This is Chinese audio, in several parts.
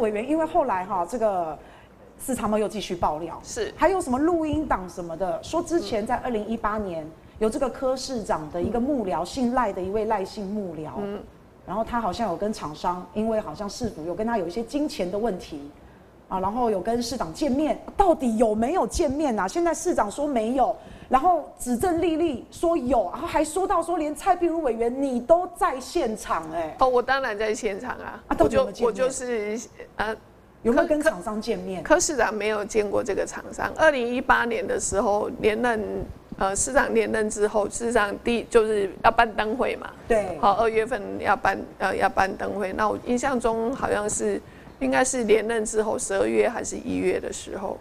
委员，因为后来哈这个市场们又继续爆料，是。还有什么录音档什么的，说之前在二零一八年有这个柯市长的一个幕僚，姓赖的一位赖姓幕僚，嗯，然后他好像有跟厂商，因为好像市府有跟他有一些金钱的问题。啊，然后有跟市长见面，到底有没有见面啊？现在市长说没有，然后指证丽丽说有，然后还说到说连蔡碧如委员你都在现场哎、欸。哦，我当然在现场啊，啊我就我就是呃，有没有跟厂商见面？柯市长没有见过这个厂商。二零一八年的时候连任，呃，市长连任之后，市长第就是要办灯会嘛，对，好，二月份要办呃要办灯会，那我印象中好像是。应该是连任之后十二月还是一月的时候，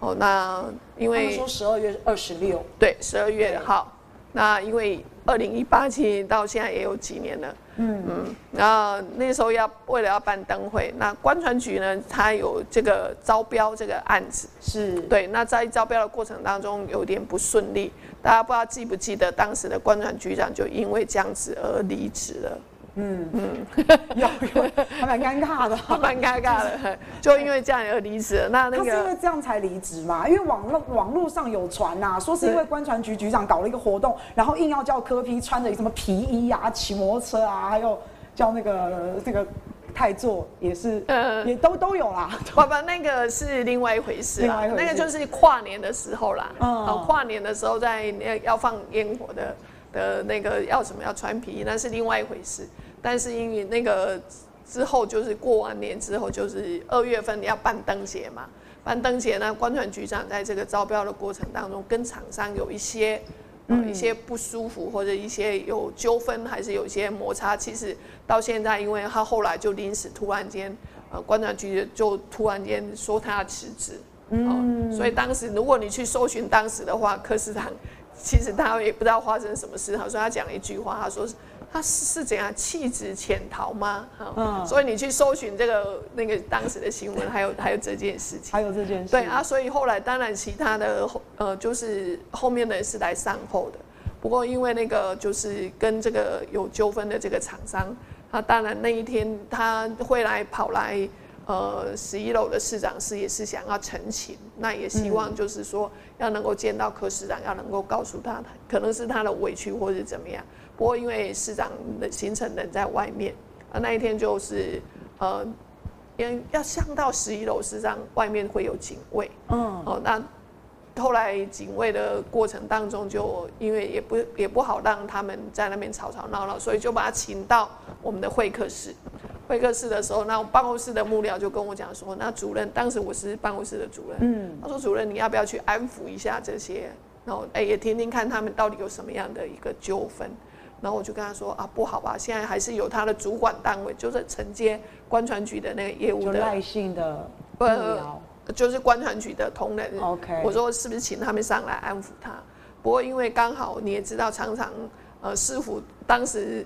哦，那因为说十二月二十六，对，十二月好，那因为二零一八年到现在也有几年了，嗯。嗯，然后那时候要为了要办灯会，那观船局呢，它有这个招标这个案子，是。对，那在招标的过程当中有点不顺利，大家不知道记不记得当时的观船局长就因为这样子而离职了。嗯嗯，有有，还蛮尴尬的，蛮尴尬的，就因为这样而离职了。那那个他是因为这样才离职嘛？因为网络网络上有传呐，说是因为观传局局长搞了一个活动，然后硬要叫柯 P 穿着什么皮衣啊，骑摩托车啊，还有叫那个这个太座也是，呃，也都都有啦。不不，那个是另外一回事啦，那个就是跨年的时候啦。嗯，跨年的时候在那要放烟火的的那个要什么要穿皮衣，那是另外一回事。但是因为那个之后就是过完年之后就是二月份要办灯节嘛，办灯节呢，官船局长在这个招标的过程当中跟厂商有一些呃一些不舒服或者一些有纠纷，还是有一些摩擦。其实到现在，因为他后来就临时突然间呃观传局就突然间说他要辞职，嗯，所以当时如果你去搜寻当时的话，柯市长其实他也不知道发生什么事，他说他讲了一句话，他说。他是是怎样弃职潜逃吗？嗯，所以你去搜寻这个那个当时的新闻，还有还有这件事情，还有这件事。对啊，所以后来当然其他的呃，就是后面的人是来善后的。不过因为那个就是跟这个有纠纷的这个厂商，他当然那一天他会来跑来呃十一楼的市长室，也是想要澄清，那也希望就是说要能够见到柯市长，要能够告诉他，可能是他的委屈或者怎么样。不过因为市长的行程人在外面，啊那一天就是呃，因为要上到十一楼，市长外面会有警卫，嗯，哦那后来警卫的过程当中，就因为也不也不好让他们在那边吵吵闹闹，所以就把他请到我们的会客室。会客室的时候，那办公室的幕僚就跟我讲说，那主任当时我是办公室的主任，嗯，他说主任你要不要去安抚一下这些，然后哎也听听看他们到底有什么样的一个纠纷。然后我就跟他说啊，不好吧，现在还是有他的主管单位，就是承接观传局的那个业务的赖性的幕僚，就是观传局的同仁。OK，我说是不是请他们上来安抚他？不过因为刚好你也知道，常常呃师傅当时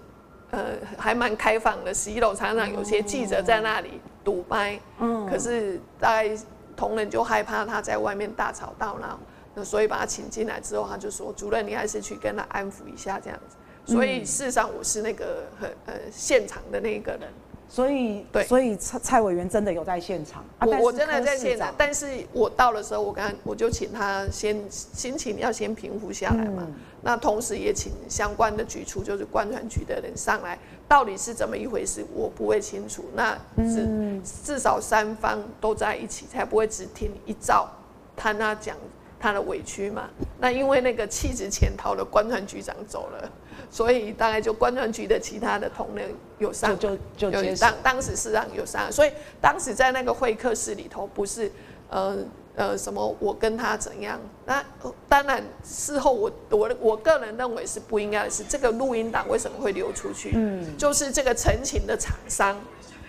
呃还蛮开放的，十一楼常常有些记者在那里堵麦，嗯，可是大概同仁就害怕他在外面大吵大闹，那所以把他请进来之后，他就说主任，你还是去跟他安抚一下这样子。所以事实上我是那个很呃现场的那个人，所以对，所以蔡蔡委员真的有在现场，我我真的在现场，但是我到的时候，我刚我就请他先心情要先平复下来嘛，那同时也请相关的局处，就是观船局的人上来，到底是怎么一回事，我不会清楚，那至至少三方都在一起，才不会只听一照他那讲他的委屈嘛，那因为那个弃职潜逃的观船局长走了。所以大概就观传局的其他的同仁有上，就就就当当时是让有上，所以当时在那个会客室里头，不是呃呃什么我跟他怎样，那当然事后我我我个人认为是不应该的是这个录音档为什么会流出去？嗯，就是这个陈情的厂商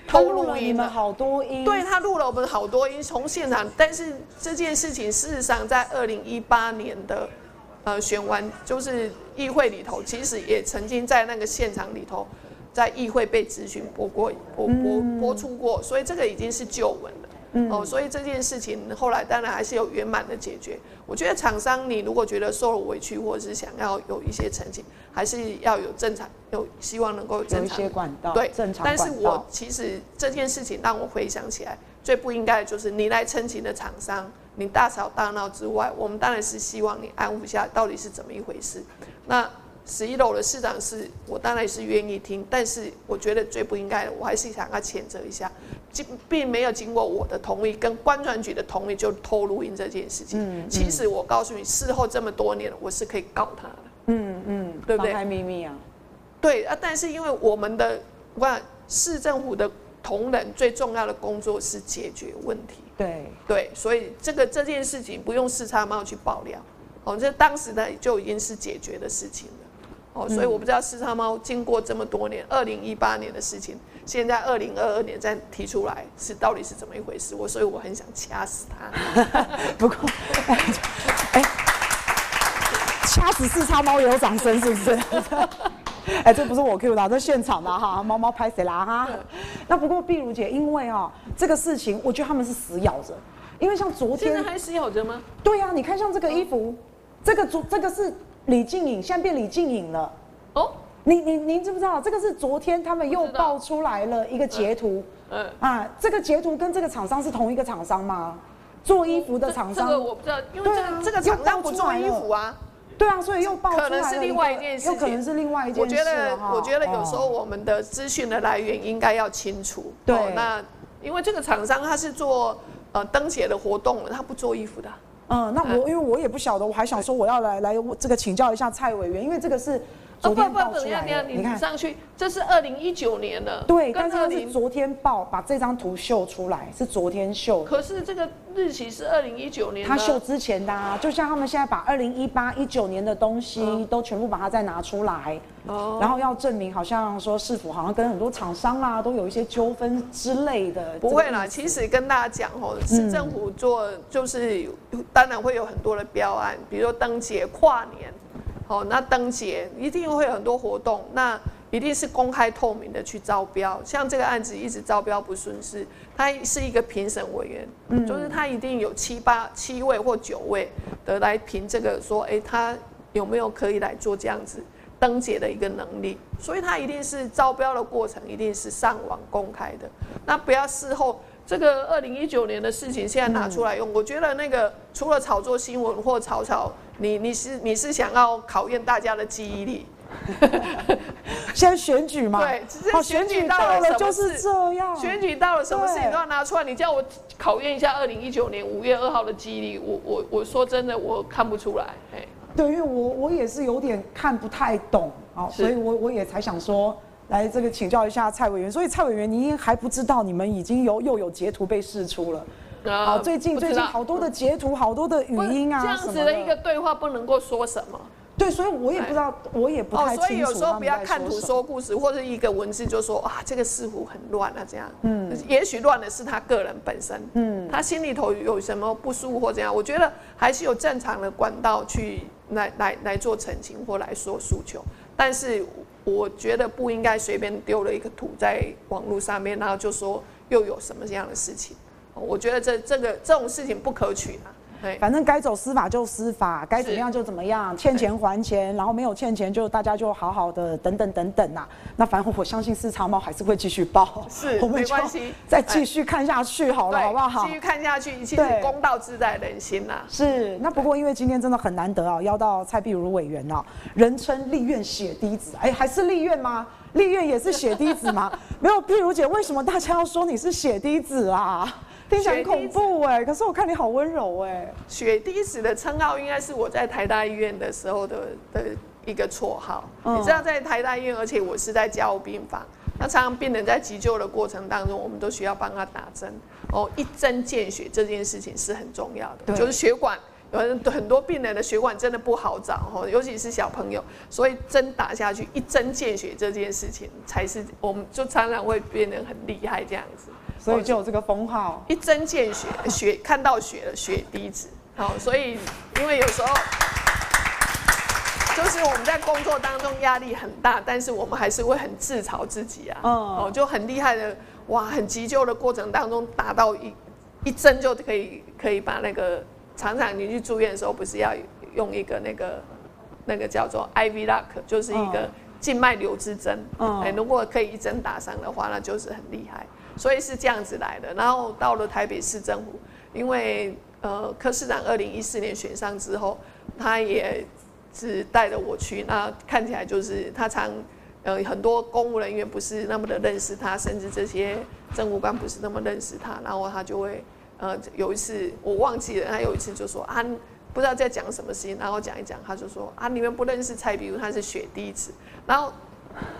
偷录音了好多音，对他录了我们好多音从现场，但是这件事情事实上在二零一八年的。呃，选完就是议会里头，其实也曾经在那个现场里头，在议会被质询播过，播播播出过，所以这个已经是旧闻了。嗯、哦，所以这件事情后来当然还是有圆满的解决。我觉得厂商你如果觉得受了委屈，或者是想要有一些澄清，还是要有正常，有希望能够有正常有一些管道，对，正常。但是我其实这件事情让我回想起来，最不应该的就是你来澄清的厂商，你大吵大闹之外，我们当然是希望你安抚下到底是怎么一回事。那。十一楼的市长是我当然是愿意听，但是我觉得最不应该的，我还是想要谴责一下，经并没有经过我的同意跟观传局的同意就偷录音这件事情。嗯，其实我告诉你，事后这么多年了，我是可以告他的。嗯嗯，对不对？妨害秘密啊。对啊，但是因为我们的我市政府的同仁最重要的工作是解决问题。对对，所以这个这件事情不用四叉猫去爆料，哦，这当时呢就已经是解决的事情了。哦，所以我不知道四叉猫经过这么多年，二零一八年的事情，现在二零二二年再提出来，是到底是怎么一回事？我所以我很想掐死他。不过，哎，掐死四叉猫也有掌声，是不是？哎，这不是我 Q 的，这现场的哈，猫猫拍谁啦哈？那不过碧如姐，因为啊这个事情，我觉得他们是死咬着，因为像昨天现在还死咬着吗？对呀、啊，你看像这个衣服，这个昨这个是。李静颖现在变李静颖了哦，你你您知不知道？这个是昨天他们又爆出来了一个截图，嗯啊，这个截图跟这个厂商是同一个厂商吗？做衣服的厂商？这个我不知道，因为这个这个厂商不做衣服啊，对啊，所以又爆出来了，可能是另外一件事情，有可能是另外一件事。我觉得我觉得有时候我们的资讯的来源应该要清楚。对，那因为这个厂商他是做呃灯节的活动，他不做衣服的。嗯，那我因为我也不晓得，我还想说我要来来这个请教一下蔡委员，因为这个是昨天爆出来的。你看上去，这是二零一九年的。对，但是他是昨天报把这张图秀出来，是昨天秀。可是这个日期是二零一九年。他秀之前的啊，就像他们现在把二零一八、一九年的东西都全部把它再拿出来。哦，然后要证明，好像说市府好像跟很多厂商啊都有一些纠纷之类的。不会啦，其实跟大家讲哦，市政府做就是当然会有很多的标案，比如说灯节、跨年，哦，那灯节一定会有很多活动，那一定是公开透明的去招标。像这个案子一直招标不顺势，他是一个评审委员，嗯，就是他一定有七八七位或九位的来评这个，说哎，他有没有可以来做这样子。灯节的一个能力，所以他一定是招标的过程，一定是上网公开的。那不要事后这个二零一九年的事情现在拿出来用，嗯、我觉得那个除了炒作新闻或炒炒，你你是你是想要考验大家的记忆力？现在选举嘛，对，选举到了就是这样，选举到了什么事情都要拿出来。你叫我考验一下二零一九年五月二号的记忆力，我我我说真的，我看不出来。对，因为我我也是有点看不太懂啊，所以我我也才想说来这个请教一下蔡委员。所以蔡委员，您还不知道你们已经有又有截图被释出了啊？最近最近好多的截图，好多的语音啊，这样子的一个对话不能够说什么。对，所以我也不知道，我也不太清楚。哦所以有时候不要看图说故事，或者一个文字就说啊，这个似乎很乱啊，这样。嗯。也许乱的是他个人本身，嗯，他心里头有什么不舒服或怎样？我觉得还是有正常的管道去。来来来做澄清或来说诉求，但是我觉得不应该随便丢了一个图在网络上面，然后就说又有什么样的事情，我觉得这这个这种事情不可取啊。反正该走司法就司法，该怎么样就怎么样，欠钱还钱，然后没有欠钱就大家就好好的等等等等呐、啊。那反正我相信四叉猫还是会继续报，是，我们没关系，再继续看下去好了，好不好？继续看下去，其实公道自在人心呐。是，那不过因为今天真的很难得啊，邀到蔡碧如委员啊，人称立院血滴子，哎，还是立院吗？立院也是血滴子吗？没有，碧如姐，为什么大家要说你是血滴子啊？听起来很恐怖哎，可是我看你好温柔哎。血滴子的称号应该是我在台大医院的时候的的一个绰号。嗯、你知道在台大医院，而且我是在加护病房，那常常病人在急救的过程当中，我们都需要帮他打针。哦，一针见血这件事情是很重要的，就是血管有很多病人的血管真的不好找哦，尤其是小朋友，所以针打下去一针见血这件事情才是我们就常常会变得很厉害这样子。所以就有这个封号，一针见血，血看到血了，血滴子。好，所以因为有时候就是我们在工作当中压力很大，但是我们还是会很自嘲自己啊。哦，就很厉害的哇，很急救的过程当中打到一一针就可以可以把那个常常你去住院的时候，不是要用一个那个那个叫做 IV lock，就是一个静脉留置针。哎、嗯，如果可以一针打上的话，那就是很厉害。所以是这样子来的。然后到了台北市政府，因为呃柯市长二零一四年选上之后，他也是带着我去。那看起来就是他常呃很多公务人员不是那么的认识他，甚至这些政务官不是那么认识他。然后他就会呃有一次我忘记了，他有一次就说啊不知道在讲什么事情，然后讲一讲，他就说啊你们不认识蔡比如，他是血滴子，然后。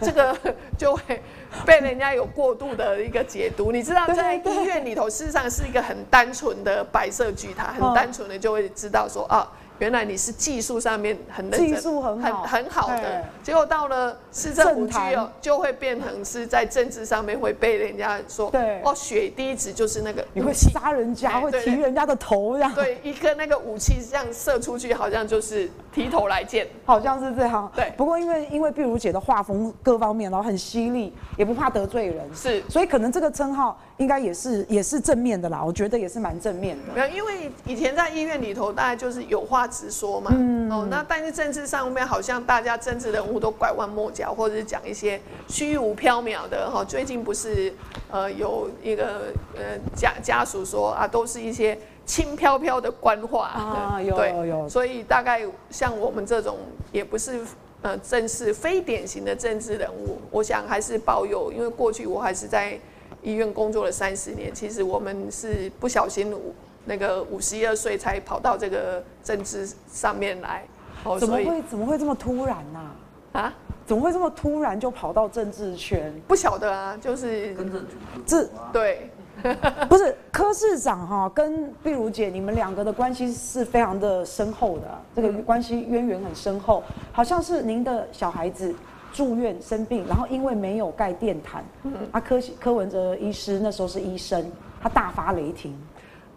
这个 就会被人家有过度的一个解读，你知道，在医院里头，事实上是一个很单纯的白色巨塔，很单纯的就会知道说啊。原来你是技术上面很认真技术很好很很好的，结果到了市政府去哦，就会变成是在政治上面会被人家说，对。哦，血滴子就是那个你会杀人家，会提人家的头这样，对，一个那个武器这样射出去，好像就是提头来见，好像是这样。对，不过因为因为碧如姐的画风各方面，然后很犀利，也不怕得罪人，是，所以可能这个称号应该也是也是正面的啦，我觉得也是蛮正面的。没有，因为以前在医院里头，大概就是有话直说嘛。嗯、哦，那但是政治上面好像大家政治人物都拐弯抹角，或者是讲一些虚无缥缈的哈、哦。最近不是呃有一个呃家家属说啊，都是一些轻飘飘的官话啊，有有有。所以大概像我们这种也不是呃正式非典型的政治人物，我想还是保有，因为过去我还是在医院工作了三十年，其实我们是不小心。那个五十一二岁才跑到这个政治上面来，哦，怎么会怎么会这么突然呢？啊？怎么会这么突然就跑到政治圈？不晓得啊，就是跟着这对，不是柯市长哈，跟碧如姐你们两个的关系是非常的深厚的，这个关系渊源很深厚，好像是您的小孩子住院生病，然后因为没有盖电毯，嗯，啊柯柯文哲医师那时候是医生，他大发雷霆。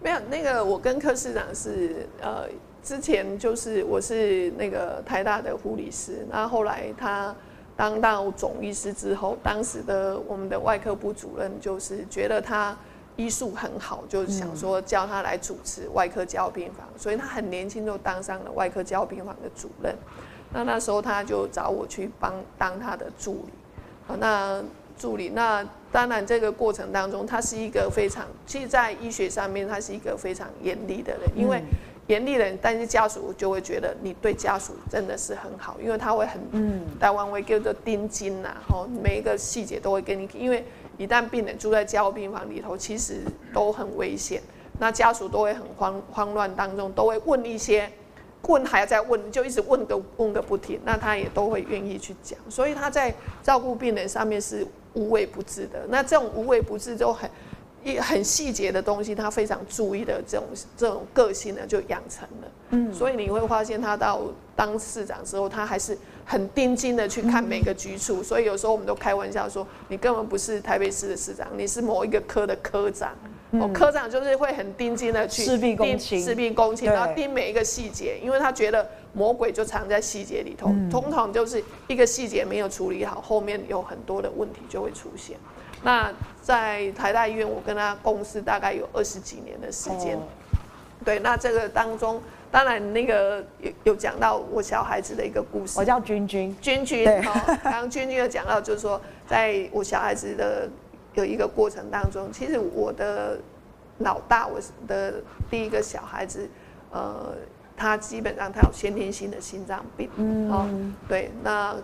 没有那个，我跟柯市长是呃，之前就是我是那个台大的护理师，然后后来他当到总医师之后，当时的我们的外科部主任就是觉得他医术很好，就是想说叫他来主持外科加护病房，所以他很年轻就当上了外科加护病房的主任。那那时候他就找我去帮当他的助理，啊，那助理那。当然，这个过程当中，他是一个非常，其实，在医学上面，他是一个非常严厉的人。因为严厉的人，但是家属就会觉得你对家属真的是很好，因为他会很，嗯，台湾会叫做盯紧呐，吼，每一个细节都会跟你。因为一旦病人住在加护病房里头，其实都很危险，那家属都会很慌慌乱当中，都会问一些，问还要再问，就一直问个问个不停，那他也都会愿意去讲。所以他在照顾病人上面是。无微不至的，那这种无微不至就很一很细节的东西，他非常注意的这种这种个性呢，就养成了。嗯，所以你会发现他到当市长之后，他还是很盯紧的去看每个局处。所以有时候我们都开玩笑说，你根本不是台北市的市长，你是某一个科的科长。哦，科长就是会很盯紧的去事必躬亲，事必躬亲，然后盯每一个细节，因为他觉得魔鬼就藏在细节里头，嗯、通常就是一个细节没有处理好，后面有很多的问题就会出现。那在台大医院，我跟他共事大概有二十几年的时间。哦、对，那这个当中，当然那个有有讲到我小孩子的一个故事。我叫君君，君君。对，刚刚君君有讲到，就是说，在我小孩子的。有一个过程当中，其实我的老大，我的第一个小孩子，呃，他基本上他有先天性的心脏病，嗯，哦，对，那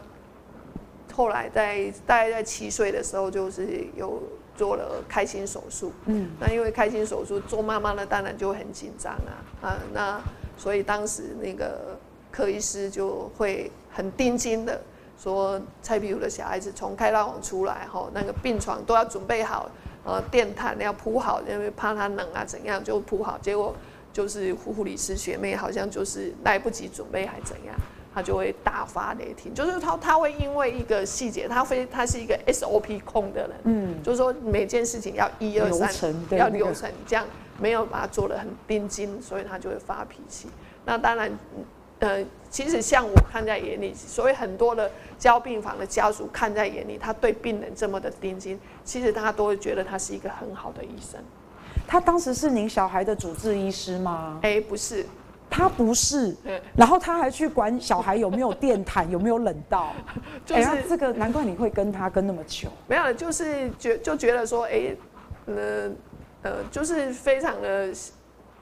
后来在大概在七岁的时候，就是有做了开心手术，嗯，那因为开心手术做妈妈的当然就很紧张啊，啊，那所以当时那个柯医师就会很盯紧的。说蔡碧如的小孩子从开刀房出来，吼，那个病床都要准备好，呃，电毯要铺好，因为怕他冷啊，怎样就铺好。结果就是护理师学妹好像就是来不及准备，还怎样，他就会大发雷霆。就是他他会因为一个细节，他非他是一个 SOP 控的人，嗯，就是说每件事情要一二三，要流程，这样没有把它做的很盯紧，所以他就会发脾气。那当然。呃，其实像我看在眼里，所以很多的交病房的家属看在眼里，他对病人这么的盯紧，其实他都会觉得他是一个很好的医生。他当时是您小孩的主治医师吗？哎、欸，不是，他不是。然后他还去管小孩有没有电毯，有没有冷到。就是、欸、这个难怪你会跟他跟那么久。没有，就是觉就觉得说，哎、欸，呃呃，就是非常的。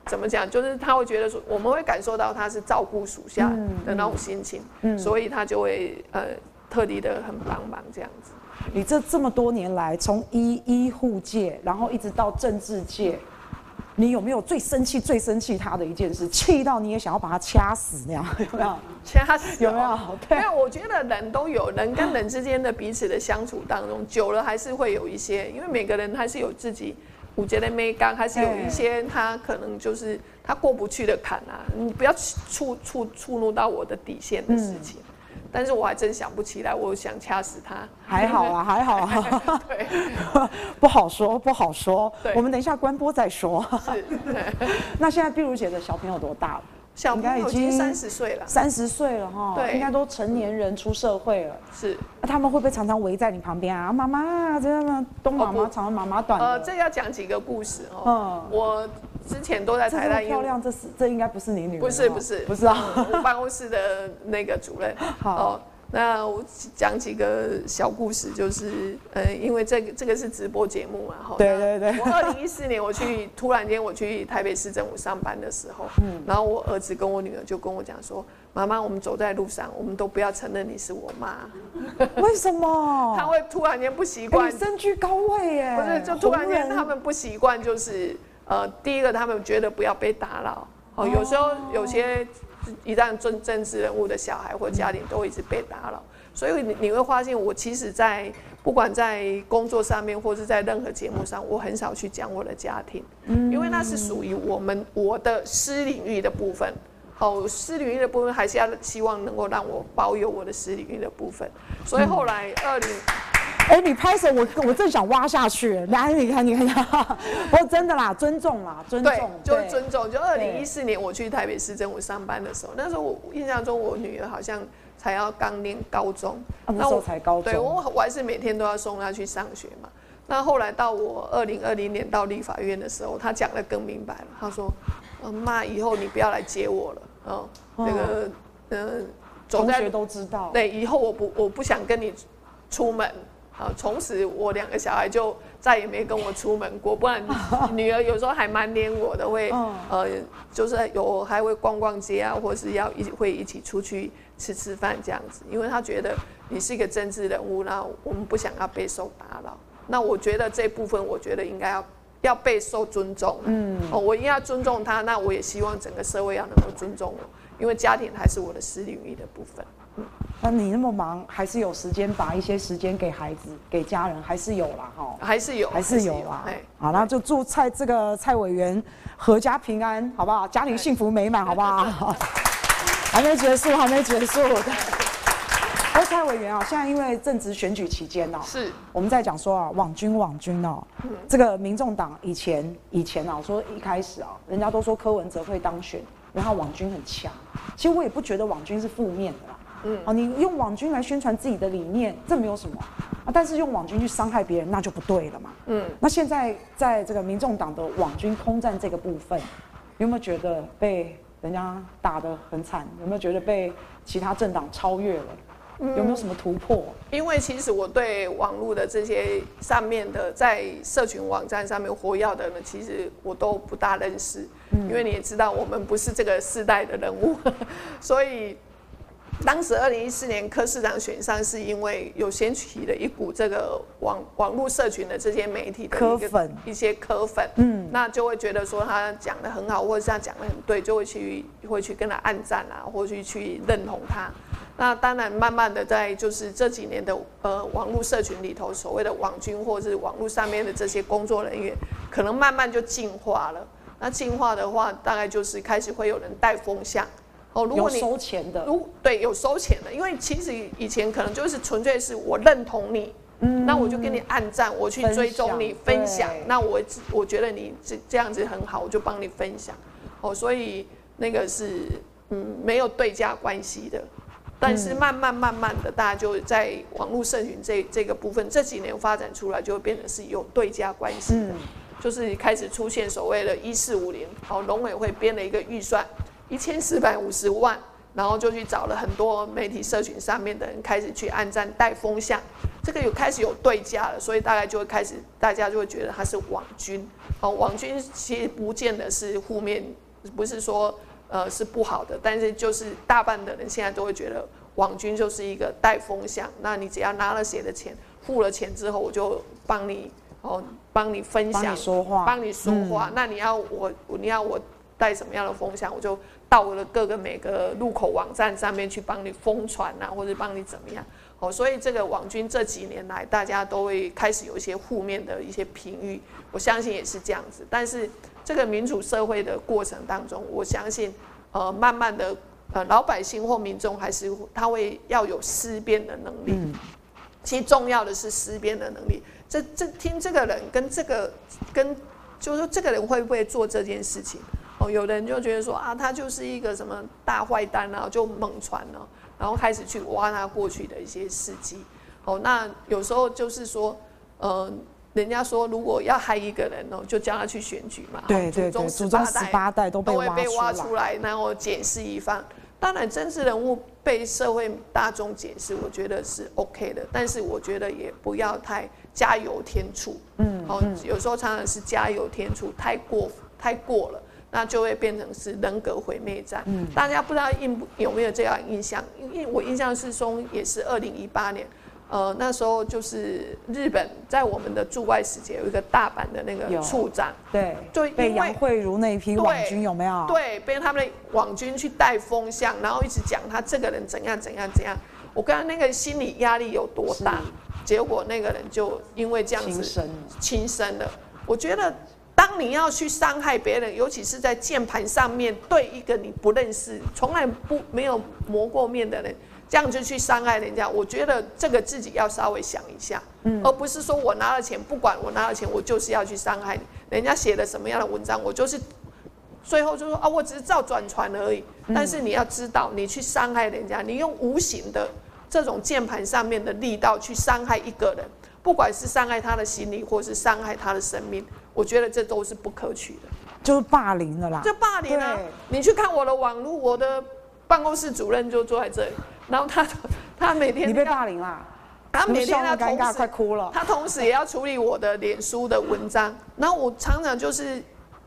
怎么讲？就是他会觉得说，我们会感受到他是照顾属下的那种心情，嗯嗯、所以他就会呃特地的很帮忙这样子。你这这么多年来，从医医护界，然后一直到政治界，你有没有最生气、最生气他的一件事？气到你也想要把他掐死那样？有没有？掐死有没有？对，因为我觉得人都有人跟人之间的彼此的相处当中，久了还是会有一些，因为每个人还是有自己。我觉得没刚还是有一些他可能就是他过不去的坎啊，你不要触触触怒到我的底线的事情，嗯、但是我还真想不起来，我想掐死他。还好啊，还好啊，对，不好说，不好说，我们等一下关播再说。是，那现在碧如姐的小朋友多大了？小朋友已经三十岁了，三十岁了哈，对，应该都成年人出社会了。是，那他们会不会常常围在你旁边啊？妈妈，这样的东妈妈长，妈妈短。呃，这要讲几个故事哦。嗯，我之前都在台大。漂亮，这是这应该不是你女儿。不是不是不是啊，我办公室的那个主任。好。那我讲几个小故事，就是呃，因为这个这个是直播节目嘛，哈。对对对。我二零一四年我去，突然间我去台北市政府上班的时候，嗯，然后我儿子跟我女儿就跟我讲说：“妈妈，我们走在路上，我们都不要承认你是我妈。”为什么？他会突然间不习惯。身居高位耶。不是，就突然间他们不习惯，就是呃，第一个他们觉得不要被打扰。哦，有时候有些。一旦政政治人物的小孩或家庭都一直被打扰，所以你你会发现，我其实，在不管在工作上面，或是在任何节目上，我很少去讲我的家庭，因为那是属于我们我的私领域的部分。好，私领域的部分还是要希望能够让我保有我的私领域的部分。所以后来二零。哎、欸，你拍手，我我正想挖下去。来，你看，你看，不过真的啦，尊重啦，尊重，就是尊重。就二零一四年我去台北市政府上班的时候，那时候我印象中我女儿好像才要刚念高中，啊、那时候才高中，对我我还是每天都要送她去上学嘛。那后来到我二零二零年到立法院的时候，她讲的更明白了，她说：“妈，以后你不要来接我了。”嗯，那个，嗯，同学都知道。对，以后我不我不想跟你出门。啊，从此我两个小孩就再也没跟我出门过，不然 女儿有时候还蛮黏我的，会呃，就是有还会逛逛街啊，或是要一起会一起出去吃吃饭这样子，因为她觉得你是一个政治人物，那我们不想要备受打扰。那我觉得这部分，我觉得应该要要备受尊重。嗯，哦，我应该要尊重她，那我也希望整个社会要能够尊重我，因为家庭还是我的私领域的部分。那你那么忙，还是有时间把一些时间给孩子、给家人，还是有啦，哈，还是有，还是有啦。好，那就祝蔡这个蔡委员阖家平安，好不好？家庭幸福美满，好不好？还没结束，还没结束。而蔡委员啊，现在因为正值选举期间呢，是我们在讲说啊，网军网军哦，这个民众党以前以前啊，说一开始啊，人家都说柯文哲会当选，因为他网军很强。其实我也不觉得网军是负面的啦。嗯，哦，你用网军来宣传自己的理念，这没有什么啊。但是用网军去伤害别人，那就不对了嘛。嗯，那现在在这个民众党的网军空战这个部分，有没有觉得被人家打得很惨？有没有觉得被其他政党超越了？嗯，有没有什么突破？因为其实我对网络的这些上面的在社群网站上面活跃的呢，其实我都不大认识。嗯，因为你也知道，我们不是这个世代的人物，所以。当时二零一四年柯市长选上，是因为有掀起了一股这个网网络社群的这些媒体的一柯粉一些柯粉，嗯，那就会觉得说他讲的很好，或者是他讲的很对，就会去会去跟他暗赞啊，或者去去认同他。那当然，慢慢的在就是这几年的呃网络社群里头，所谓的网军或者是网络上面的这些工作人员，可能慢慢就进化了。那进化的话，大概就是开始会有人带风向。哦，如果你收钱的，如对有收钱的，因为其实以前可能就是纯粹是我认同你，嗯，那我就给你按赞，我去追踪你分享，那我我觉得你这这样子很好，我就帮你分享，哦，所以那个是嗯没有对价关系的，但是慢慢慢慢的，大家就在网络社群这这个部分这几年发展出来，就会变成是有对价关系的。就是开始出现所谓的“一四五零”，好，农委会编了一个预算一千四百五十万，然后就去找了很多媒体社群上面的人，开始去按赞带风向，这个有开始有对价了，所以大概就会开始大家就会觉得他是网军，哦，网军其实不见得是负面，不是说呃是不好的，但是就是大半的人现在都会觉得网军就是一个带风向，那你只要拿了谁的钱，付了钱之后，我就帮你。哦，帮你分享，帮你说话，帮你说话。嗯、那你要我，你要我带什么样的风向，我就到了各个每个入口网站上面去帮你疯传啊，或者帮你怎么样。哦，所以这个网军这几年来，大家都会开始有一些负面的一些评语，我相信也是这样子。但是这个民主社会的过程当中，我相信，呃，慢慢的，呃，老百姓或民众还是他会要有思辨的能力。嗯、其实重要的是思辨的能力。这这听这个人跟这个跟，就是说这个人会不会做这件事情？哦，有的人就觉得说啊，他就是一个什么大坏蛋啊，就猛传了，然后开始去挖他过去的一些事迹。哦，那有时候就是说，呃，人家说如果要害一个人哦，就叫他去选举嘛，对对对，祖宗十八代都被挖出来，都会被挖出来，然后检视一番。当然，政治人物被社会大众解释，我觉得是 OK 的。但是，我觉得也不要太加油添醋。嗯，好，有时候常常是加油添醋，太过太过了，那就会变成是人格毁灭战。嗯，大家不知道印有没有这样印象？因为我印象是说，也是二零一八年。呃，那时候就是日本在我们的驻外使节有一个大阪的那个处长，对，就被杨慧如那一批网军有没有？对，被他们的网军去带风向，然后一直讲他这个人怎样怎样怎样。我刚刚那个心理压力有多大？结果那个人就因为这样子轻生，轻生了。我觉得，当你要去伤害别人，尤其是在键盘上面对一个你不认识、从来不没有磨过面的人。这样就去伤害人家，我觉得这个自己要稍微想一下，嗯，而不是说我拿了钱，不管我拿了钱，我就是要去伤害你。人家写了什么样的文章，我就是最后就说啊，我只是照转传而已。但是你要知道，你去伤害人家，你用无形的这种键盘上面的力道去伤害一个人，不管是伤害他的心理，或是伤害他的生命，我觉得这都是不可取的，就是霸凌了啦。就霸凌啊！你去看我的网络，我的办公室主任就坐在这里。然后他 他每天你被霸凌啦，他每天他同时快哭了，他同时也要处理我的脸书的文章。然后我常常就是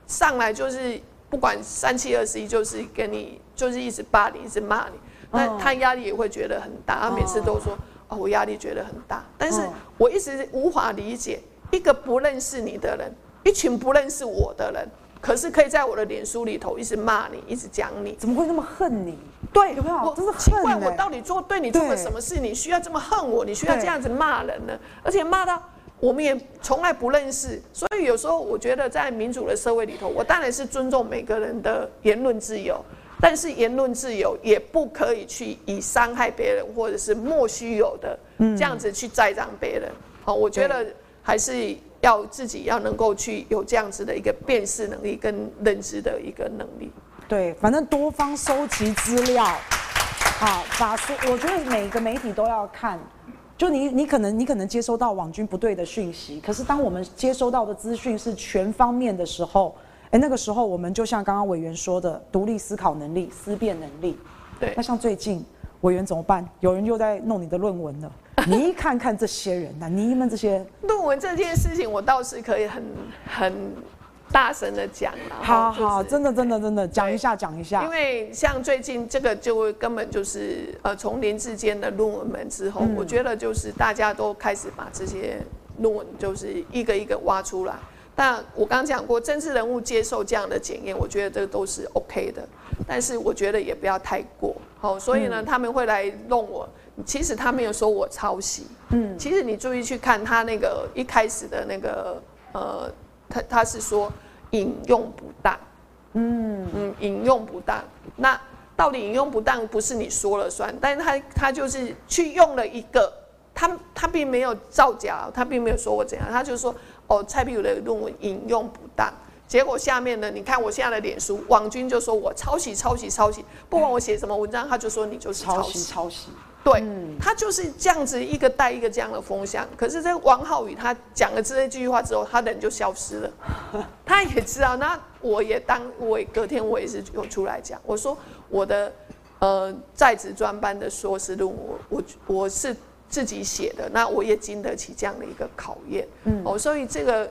上来就是不管三七二十一，就是跟你就是一直霸凌，一直骂你。那他压力也会觉得很大，他每次都说哦，我压力觉得很大。但是我一直无法理解一个不认识你的人，一群不认识我的人。可是可以在我的脸书里头一直骂你，一直讲你，怎么会那么恨你？对，有没有？我真是奇怪，我到底做对你做了什么事？你需要这么恨我？你需要这样子骂人呢？而且骂到我们也从来不认识，所以有时候我觉得在民主的社会里头，我当然是尊重每个人的言论自由，但是言论自由也不可以去以伤害别人或者是莫须有的这样子去栽赃别人。好，我觉得还是。要自己要能够去有这样子的一个辨识能力跟认知的一个能力。对，反正多方收集资料，好，把说，我觉得每个媒体都要看。就你，你可能你可能接收到网军不对的讯息，可是当我们接收到的资讯是全方面的时候，哎，那个时候我们就像刚刚委员说的，独立思考能力、思辨能力。对，那像最近委员怎么办？有人又在弄你的论文了。你看看这些人呐，你们这些论文这件事情，我倒是可以很很大声的讲了。好好，真的真的真的讲一下讲一下。因为像最近这个，就根本就是呃，从林志坚的论文门之后，我觉得就是大家都开始把这些论文就是一个一个挖出来。但我刚刚讲过，政治人物接受这样的检验，我觉得这都是 OK 的。但是我觉得也不要太过。好，所以呢，他们会来弄我。其实他没有说我抄袭，嗯，其实你注意去看他那个一开始的那个，呃，他他是说引用不当，嗯嗯，引用不当，那到底引用不当不是你说了算，但是他他就是去用了一个，他他并没有造假，他并没有说我怎样，他就说哦，蔡壁如的论文引用不当。结果下面呢？你看我现在的脸书，网军就说我抄袭、抄袭、抄袭，不管我写什么文章，他就说你就是抄袭、抄袭。对，他就是这样子一个带一个这样的风向。可是这个王浩宇他讲了这句话之后，他人就消失了。他也知道，那我也当我也隔天我也是有出来讲，我说我的呃在职专班的硕士论文，我我是自己写的，那我也经得起这样的一个考验。嗯，哦，所以这个，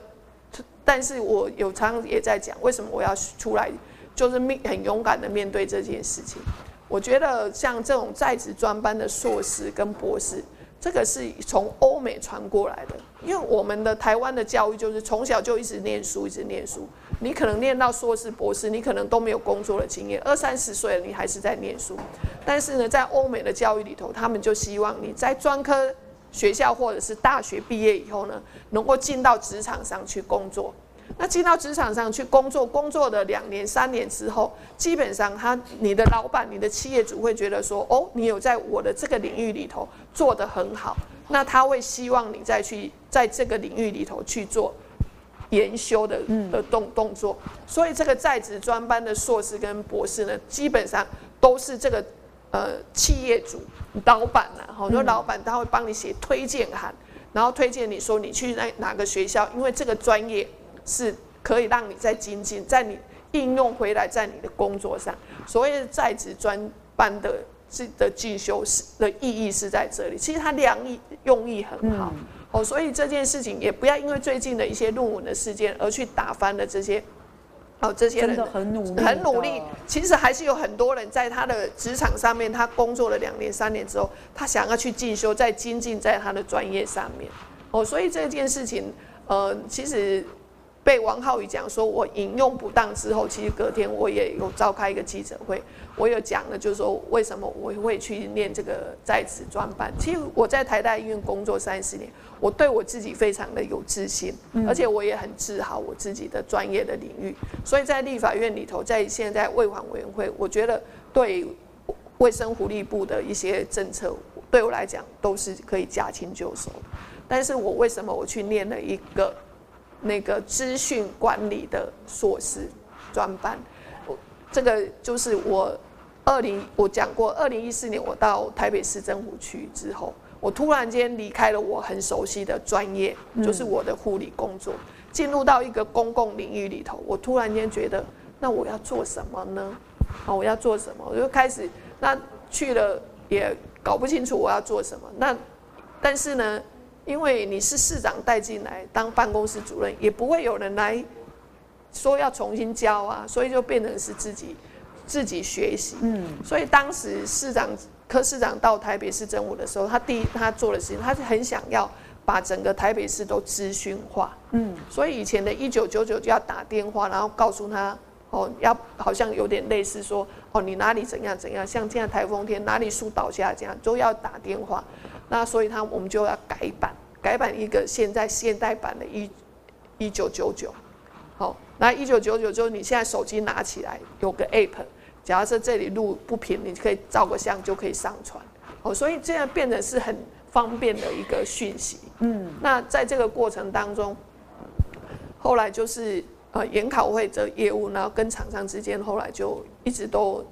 但是我有常常也在讲，为什么我要出来，就是面很勇敢的面对这件事情。我觉得像这种在职专班的硕士跟博士，这个是从欧美传过来的。因为我们的台湾的教育就是从小就一直念书，一直念书。你可能念到硕士、博士，你可能都没有工作的经验，二三十岁了你还是在念书。但是呢，在欧美的教育里头，他们就希望你在专科学校或者是大学毕业以后呢，能够进到职场上去工作。那进到职场上去工作，工作的两年、三年之后，基本上他、你的老板、你的企业主会觉得说，哦，你有在我的这个领域里头做得很好，那他会希望你再去在这个领域里头去做研修的的动动作。所以这个在职专班的硕士跟博士呢，基本上都是这个呃企业主老板呐，好多老板他会帮你写推荐函，然后推荐你说你去那哪个学校，因为这个专业。是可以让你在精进，在你应用回来，在你的工作上。所谓的在职专班的这的进修是的意义是在这里。其实它良意用意很好哦，所以这件事情也不要因为最近的一些论文的事件而去打翻了这些哦，这些人很努力，很努力。其实还是有很多人在他的职场上面，他工作了两年、三年之后，他想要去进修，再精进在他的专业上面哦。所以这件事情，呃，其实。被王浩宇讲说，我引用不当之后，其实隔天我也有召开一个记者会，我有讲了，就是说为什么我会去念这个在职专班。其实我在台大医院工作三十年，我对我自己非常的有自信，而且我也很自豪我自己的专业的领域。所以在立法院里头，在现在卫环委员会，我觉得对卫生福利部的一些政策，对我来讲都是可以驾轻就熟。但是我为什么我去念了一个？那个资讯管理的硕士专班，我这个就是我二零我讲过，二零一四年我到台北市政府去之后，我突然间离开了我很熟悉的专业，就是我的护理工作，进入到一个公共领域里头，我突然间觉得，那我要做什么呢？啊，我要做什么？我就开始那去了，也搞不清楚我要做什么。那但是呢？因为你是市长带进来当办公室主任，也不会有人来说要重新教啊，所以就变成是自己自己学习。嗯，所以当时市长柯市长到台北市政府的时候，他第一他做的事情，他是很想要把整个台北市都资讯化。嗯，所以以前的一九九九就要打电话，然后告诉他哦，要好像有点类似说哦，你哪里怎样怎样，像现在台风天哪里树倒下这样，都要打电话。那所以他我们就要改版，改版一个现在现代版的一一九九九，好，那一九九九就是，你现在手机拿起来有个 app，假设这里路不平，你可以照个相就可以上传，好，所以这样变得是很方便的一个讯息。嗯，那在这个过程当中，后来就是呃研考会这业务，然后跟厂商之间后来就一直都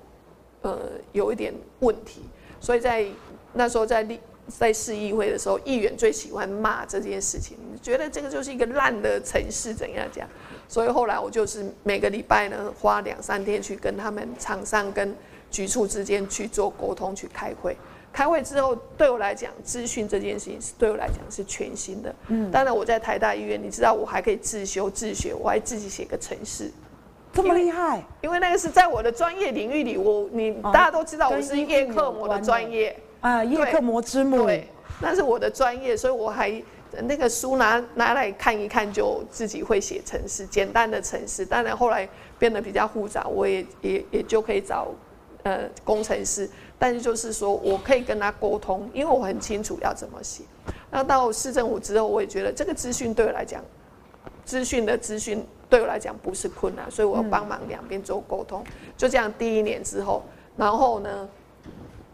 呃有一点问题，所以在那时候在立。在市议会的时候，议员最喜欢骂这件事情，觉得这个就是一个烂的城市，怎样讲？所以后来我就是每个礼拜呢，花两三天去跟他们厂商跟局处之间去做沟通，去开会。开会之后，对我来讲，资讯这件事情是对我来讲是全新的。嗯，当然我在台大医院，你知道我还可以自修自学，我还自己写个程式，这么厉害？因为那个是在我的专业领域里，我你大家都知道我是叶克膜的专业。啊，叶克膜之母，对，那是我的专业，所以我还那个书拿拿来看一看，就自己会写程式，简单的程式。当然后来变得比较复杂，我也也也就可以找呃工程师，但是就是说我可以跟他沟通，因为我很清楚要怎么写。那到市政府之后，我也觉得这个资讯对我来讲，资讯的资讯对我来讲不是困难，所以我要帮忙两边做沟通。就这样，第一年之后，然后呢？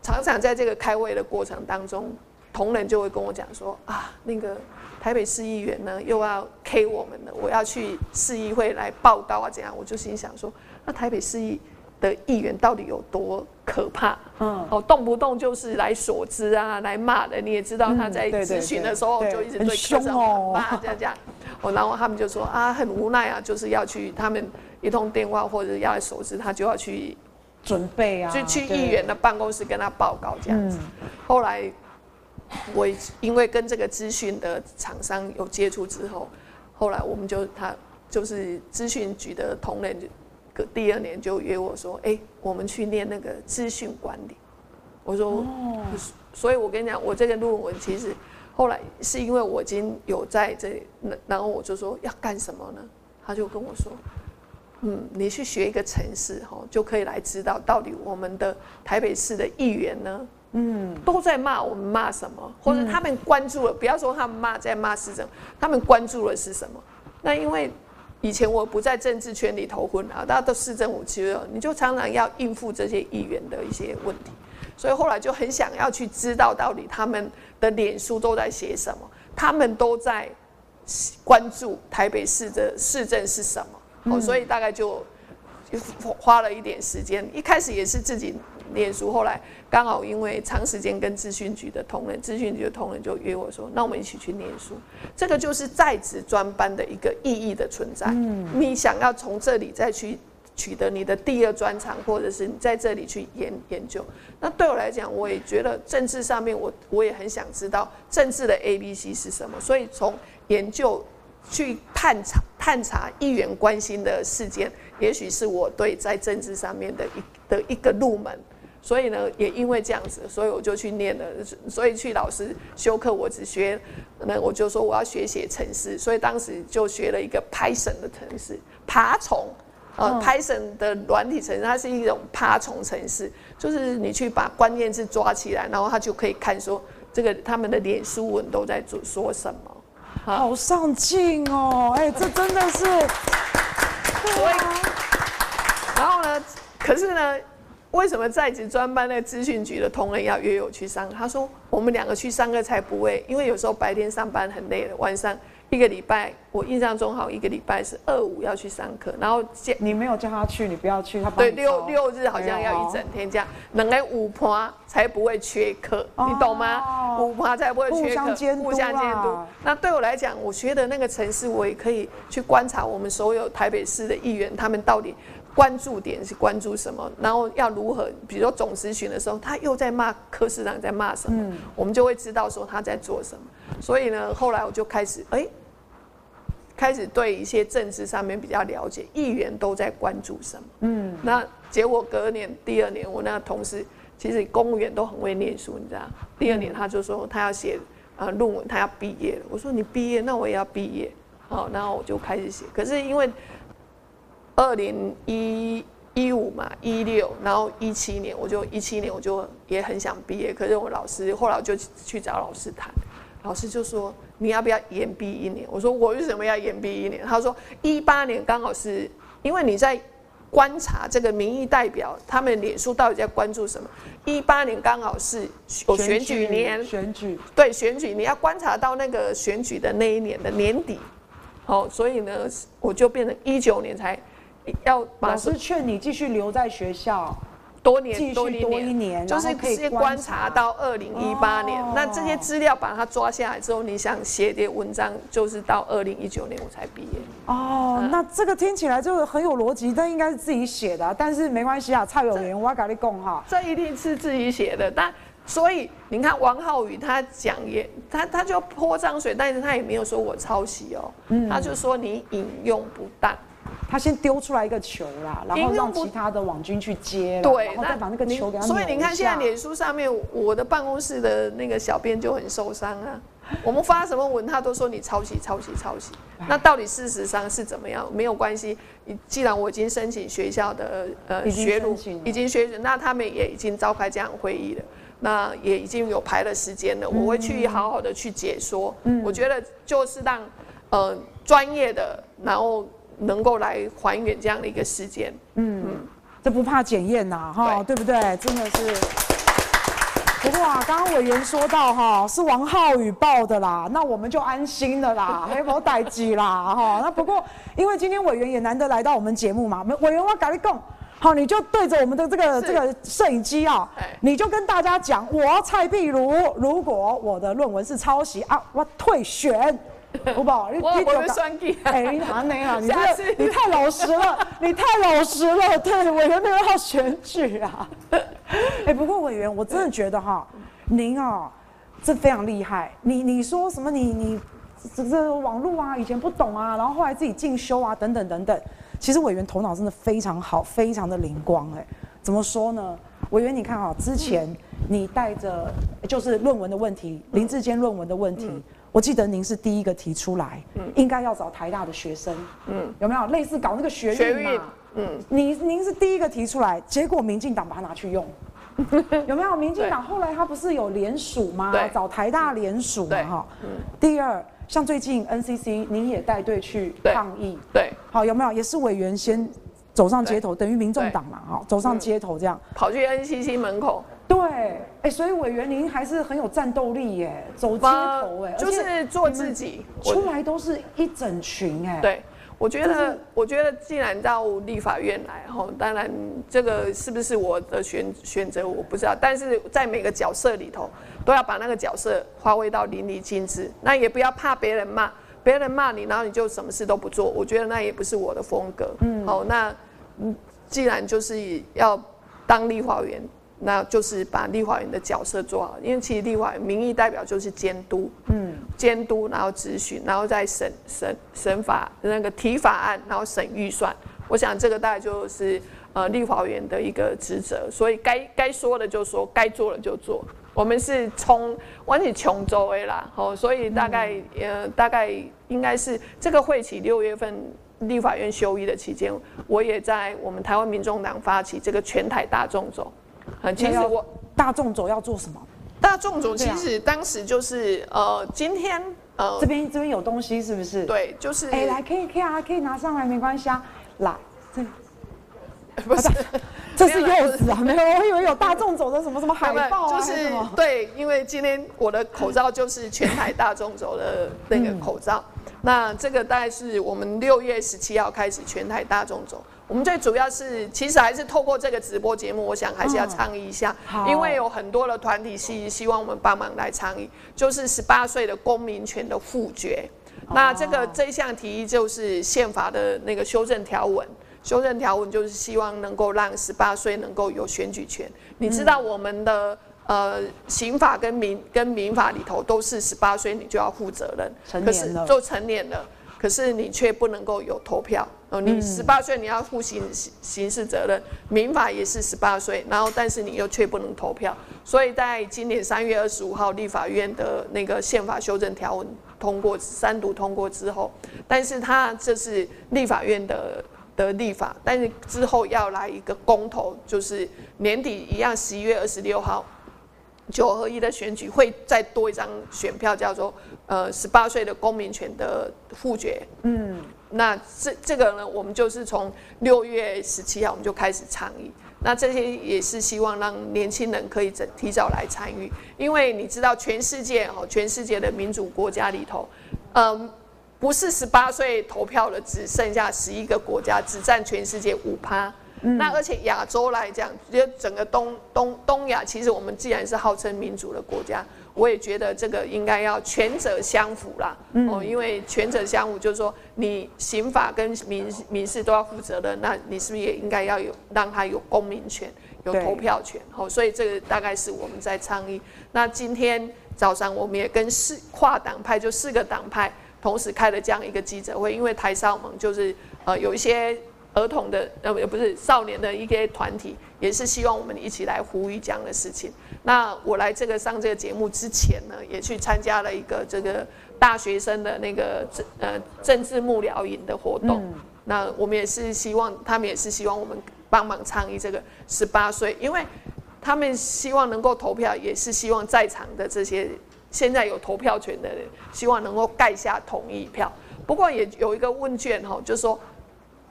常常在这个开会的过程当中，同仁就会跟我讲说啊，那个台北市议员呢又要 K 我们了，我要去市议会来报道啊，怎样？我就心想说，那台北市议的议员到底有多可怕？嗯，哦，动不动就是来锁资啊，来骂的。你也知道他在咨询的时候就一直对柯 P 骂这样这样。哦，然后他们就说啊，很无奈啊，就是要去他们一通电话或者要来锁资，他就要去准备啊，就去议员的办公室跟他报告这样子。后来我因为跟这个资讯的厂商有接触之后，后来我们就他就是资讯局的同仁就。第二年就约我说：“哎、欸，我们去念那个资讯管理。”我说：“哦，所以我跟你讲，我这个论文其实后来是因为我已经有在这里，然后我就说要干什么呢？他就跟我说：‘嗯，你去学一个城市，哈，就可以来知道到底我们的台北市的议员呢，嗯，都在骂我们骂什么，或者他们关注了，不要说他们骂在骂市政，他们关注的是什么？那因为。”以前我不在政治圈里头混啊，大家都市政府区了，你就常常要应付这些议员的一些问题，所以后来就很想要去知道到底他们的脸书都在写什么，他们都在关注台北市的市政是什么，哦，所以大概就花了一点时间，一开始也是自己。念书，后来刚好因为长时间跟资讯局的同仁，资讯局的同仁就约我说：“那我们一起去念书。”这个就是在职专班的一个意义的存在。嗯，你想要从这里再去取得你的第二专长，或者是你在这里去研研究。那对我来讲，我也觉得政治上面我，我我也很想知道政治的 A B C 是什么。所以从研究去探查探查议员关心的事件，也许是我对在政治上面的一的一个入门。所以呢，也因为这样子，所以我就去念了。所以去老师修课，我只学，那我就说我要学写程式。所以当时就学了一个 Python 的程式，爬虫，呃，Python 的软体程式，它是一种爬虫程式，就是你去把关键字抓起来，然后它就可以看说这个他们的脸书文都在做说什么。好上进哦，哎，这真的是。所以，然后呢，可是呢。为什么在职专班的资讯局的同仁要约我去上课？他说我们两个去上课才不会，因为有时候白天上班很累了，晚上一个礼拜，我印象中好一个礼拜是二五要去上课，然后你没有叫他去，你不要去，他对六六日好像要一整天这样，能来五趴才不会缺课，你懂吗？五趴才不会缺课，互相监督。督那对我来讲，我学的那个城市，我也可以去观察我们所有台北市的议员，他们到底。关注点是关注什么？然后要如何？比如说总咨询的时候，他又在骂柯市长，在骂什么？嗯、我们就会知道说他在做什么。所以呢，后来我就开始哎、欸，开始对一些政治上面比较了解，议员都在关注什么？嗯，那结果隔年第二年，我那个同事其实公务员都很会念书，你知道？第二年他就说他要写呃论文，他要毕业了。我说你毕业，那我也要毕业。好，然后我就开始写。可是因为二零一一五嘛，一六，然后一七年，我就一七年我就也很想毕业，可是我老师后来我就去找老师谈，老师就说你要不要延毕一年？我说我为什么要延毕一年？他说一八年刚好是因为你在观察这个民意代表他们脸书到底在关注什么，一八年刚好是有选举年，选举对选举你要观察到那个选举的那一年的年底，好，所以呢我就变成一九年才。要老师劝你继续留在学校多年，继续多一年，就是可以观察到二零一八年。那这些资料把它抓下来之后，你想写点文章，就是到二零一九年我才毕业。哦，那这个听起来就很有逻辑，但应该是自己写的。但是没关系啊，蔡永元，我要跟你讲哈，这一定是自己写的。但所以你看王浩宇他讲也，他他就泼脏水，但是他也没有说我抄袭哦，他就说你引用不当。他先丢出来一个球啦，然后让其他的网军去接，对，然后再把那个球给他。所以你看，现在脸书上面，我的办公室的那个小编就很受伤啊。我们发什么文，他都说你抄袭、抄袭、抄袭。那到底事实上是怎么样？没有关系，你既然我已经申请学校的呃学录，已经学，那他们也已经召开这样会议了，那也已经有排了时间了，我会去好好的去解说。嗯，我觉得就是让呃专业的，然后。能够来还原这样的一个事件，嗯，嗯，这不怕检验呐，哈，对不对？真的是。不过啊，刚刚委员说到哈，是王浩宇报的啦，那我们就安心了啦，还有代机啦，哈。那不过因为今天委员也难得来到我们节目嘛，委员我跟你讲，好，你就对着我们的这个是这个摄影机啊、哎你就跟大家讲，我蔡碧如，如果我的论文是抄袭啊，我退选，我我会你就讲选举哎，你哪那啊？你这你太老实了，你太老实了。对，委员没有要选举啊。哎，不过委员，我真的觉得哈，您啊，这非常厉害。你你说什么你？你你这这网络啊，以前不懂啊，然后后来自己进修啊，等等等等。其实委员头脑真的非常好，非常的灵光。哎，怎么说呢？委员，你看啊，之前你带着就是论文的问题，林志坚论文的问题。我记得您是第一个提出来，嗯，应该要找台大的学生，嗯，有没有？类似搞那个学运嘛？嗯，您您是第一个提出来，结果民进党把它拿去用，有没有？民进党后来他不是有联署吗？找台大联署嘛，哈。嗯。第二，像最近 NCC 您也带队去抗议，对，好，有没有？也是委员先走上街头，等于民众党嘛，哈，走上街头这样，跑去 NCC 门口。对，哎、欸，所以委员您还是很有战斗力耶，走街头哎，就是做自己，出来都是一整群哎。对，我觉得，我觉得既然到立法院来哈，当然这个是不是我的选选择我不知道，但是在每个角色里头都要把那个角色发挥到淋漓尽致，那也不要怕别人骂，别人骂你，然后你就什么事都不做，我觉得那也不是我的风格。嗯，好，那嗯，既然就是要当立法院。那就是把立法院的角色做好，因为其实立法院民意代表就是监督，嗯，监督，然后咨询，然后再审审审法那个提法案，然后审预算。我想这个大概就是呃立法院的一个职责，所以该该说的就说，该做的就做。我们是从完全琼州的啦，哦，所以大概呃大概应该是这个会期六月份立法院休议的期间，我也在我们台湾民众党发起这个全台大众走。其实我大众走要做什么？大众走其实当时就是呃，今天呃，这边这边有东西是不是？对，就是哎，来可以可以啊，可以拿上来没关系啊，来这 不是，这是柚子啊，没有，我以为有大众走的什么什么海报啊，就是对，因为今天我的口罩就是全台大众走的那个口罩，那这个大概是我们六月十七号开始全台大众走。我们最主要是，其实还是透过这个直播节目，我想还是要倡议一下，嗯、因为有很多的团体希希望我们帮忙来倡议，就是十八岁的公民权的复决。哦、那这个这一项提议就是宪法的那个修正条文，修正条文就是希望能够让十八岁能够有选举权。你知道我们的、嗯、呃刑法跟民跟民法里头都是十八岁你就要负责任，成年了，可是就成年了。可是你却不能够有投票哦，你十八岁你要负刑刑事责任，民法也是十八岁，然后但是你又却不能投票，所以在今年三月二十五号立法院的那个宪法修正条文通过三读通过之后，但是它这是立法院的的立法，但是之后要来一个公投，就是年底一样十一月二十六号。九合一的选举会再多一张选票，叫做呃十八岁的公民权的复决。嗯，那这这个呢，我们就是从六月十七号我们就开始倡议。那这些也是希望让年轻人可以提提早来参与，因为你知道全世界哦，全世界的民主国家里头，嗯，不是十八岁投票的只剩下十一个国家，只占全世界五趴。嗯、那而且亚洲来讲，就整个东东东亚，其实我们既然是号称民主的国家，我也觉得这个应该要权责相符啦。嗯、哦，因为权责相符就是说，你刑法跟民民事都要负责的，那你是不是也应该要有让他有公民权、有投票权？哦，所以这个大概是我们在倡议。那今天早上我们也跟四跨党派，就四个党派同时开了这样一个记者会，因为台少盟就是呃有一些。儿童的呃也不是少年的一些团体，也是希望我们一起来呼吁这样的事情。那我来这个上这个节目之前呢，也去参加了一个这个大学生的那个政呃政治幕僚营的活动。嗯、那我们也是希望，他们也是希望我们帮忙倡议这个十八岁，因为他们希望能够投票，也是希望在场的这些现在有投票权的人，希望能够盖下同意票。不过也有一个问卷哈，就是说。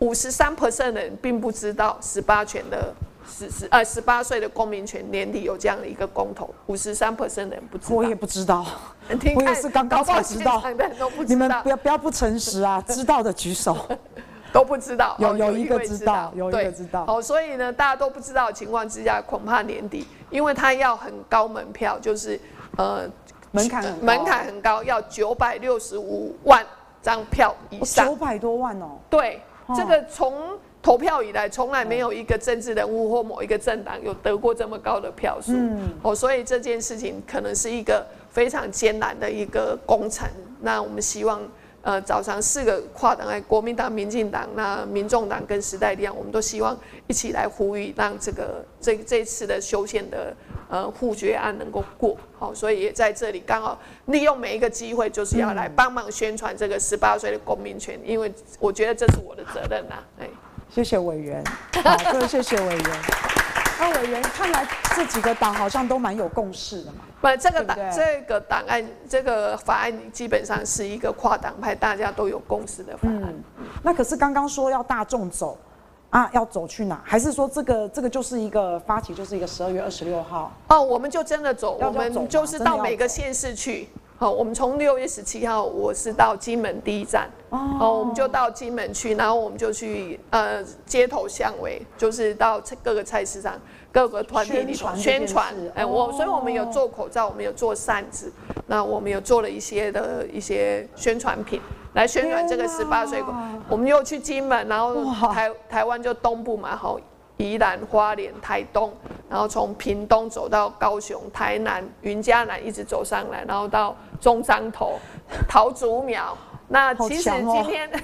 五十三 percent 的人并不知道十八权的十十呃十八岁的公民权年底有这样的一个公投，五十三 percent 的人不知道。我也不知道，我也是刚刚才知道。你们不要不要不诚实啊！知道的举手。都不知道，有有一个知道，有一个知道。哦，所以呢，大家都不知道的情况之下，恐怕年底，因为他要很高门票，就是呃门槛门槛很高，要九百六十五万张票以上，九百多万哦。对，这个从投票以来，从来没有一个政治人物或某一个政党有得过这么高的票数。嗯，哦，所以这件事情可能是一个非常艰难的一个工程。那我们希望。呃，早上四个跨党，哎，国民党、民进党、那民众党跟时代力量，我们都希望一起来呼吁，让这个这这次的修宪的呃复决案能够过。好，所以也在这里刚好利用每一个机会，就是要来帮忙宣传这个十八岁的公民权，因为我觉得这是我的责任呐。哎，谢谢委员，好，各位谢谢委员。那委员看来这几个党好像都蛮有共识的嘛。不，这个档这个档案这个法案基本上是一个跨党派大家都有共识的法案。嗯，那可是刚刚说要大众走啊，要走去哪？还是说这个这个就是一个发起，就是一个十二月二十六号？哦，我们就真的走，我们就是到每个县市去。好，我们从六月十七号，我是到金门第一站，哦，我们就到金门去，然后我们就去呃街头巷尾，就是到各个菜市场。各个团体里头宣传，哎，我所以我们有做口罩，我们有做扇子，那我们有做了一些的一些宣传品来宣传这个十八岁。我们又去金门，然后台台湾就东部嘛，好，宜兰、花莲、台东，然后从屏东走到高雄、台南、云嘉南，一直走上来，然后到中彰头、桃竹苗。那其实今天。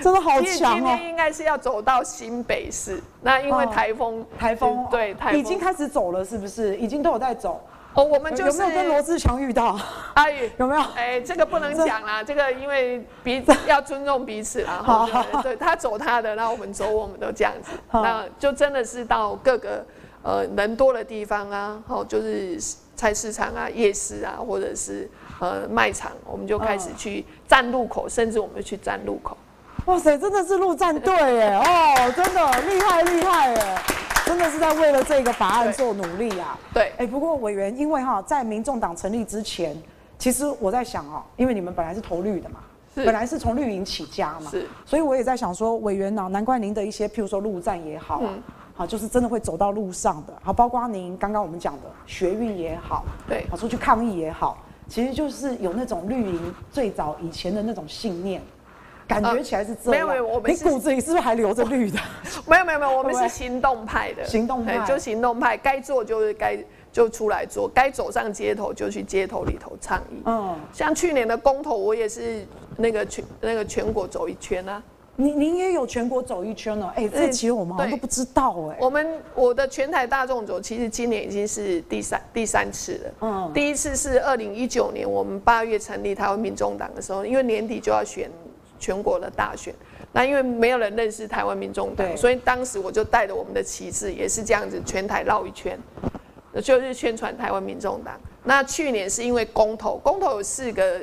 真的好强哦！今天应该是要走到新北市，那因为台风，台风对，台风已经开始走了，是不是？已经都有在走。哦，我们就是有没有跟罗志祥遇到？阿 宇 有没有？哎，这个不能讲啦，这个因为彼此 要尊重彼此啦。好，对，他走他的，那我们走我们的这样子，那就真的是到各个呃人多的地方啊，好，就是菜市场啊、夜市啊，或者是呃卖场，我们就开始去站路口，甚至我们去站路口。哇塞，真的是陆战队耶！哦，真的厉害厉害耶！真的是在为了这个法案做努力啊。对，哎、欸，不过委员，因为哈，在民众党成立之前，其实我在想哦，因为你们本来是投绿的嘛，本来是从绿营起家嘛，是，所以我也在想说，委员呢，难怪您的一些，譬如说路站也好，嗯，好，就是真的会走到路上的，好，包括您刚刚我们讲的学运也好，对，好，出去抗议也好，其实就是有那种绿营最早以前的那种信念。感觉起来是这样，没有没有，我们你骨子里是不是还留着绿的？没有没有没有，我们是行动派的，行动派就行动派，该做就是该就出来做，该走上街头就去街头里头倡议。嗯，像去年的公投，我也是那个全那个全国走一圈啊。您您也有全国走一圈呢？哎，这其实我们好像都不知道哎。我们我的全台大众走，其实今年已经是第三第三次了。嗯，第一次是二零一九年我们八月成立台湾民众党的时候，因为年底就要选。全国的大选，那因为没有人认识台湾民众党，所以当时我就带着我们的旗帜，也是这样子全台绕一圈，就是宣传台湾民众党。那去年是因为公投，公投有四个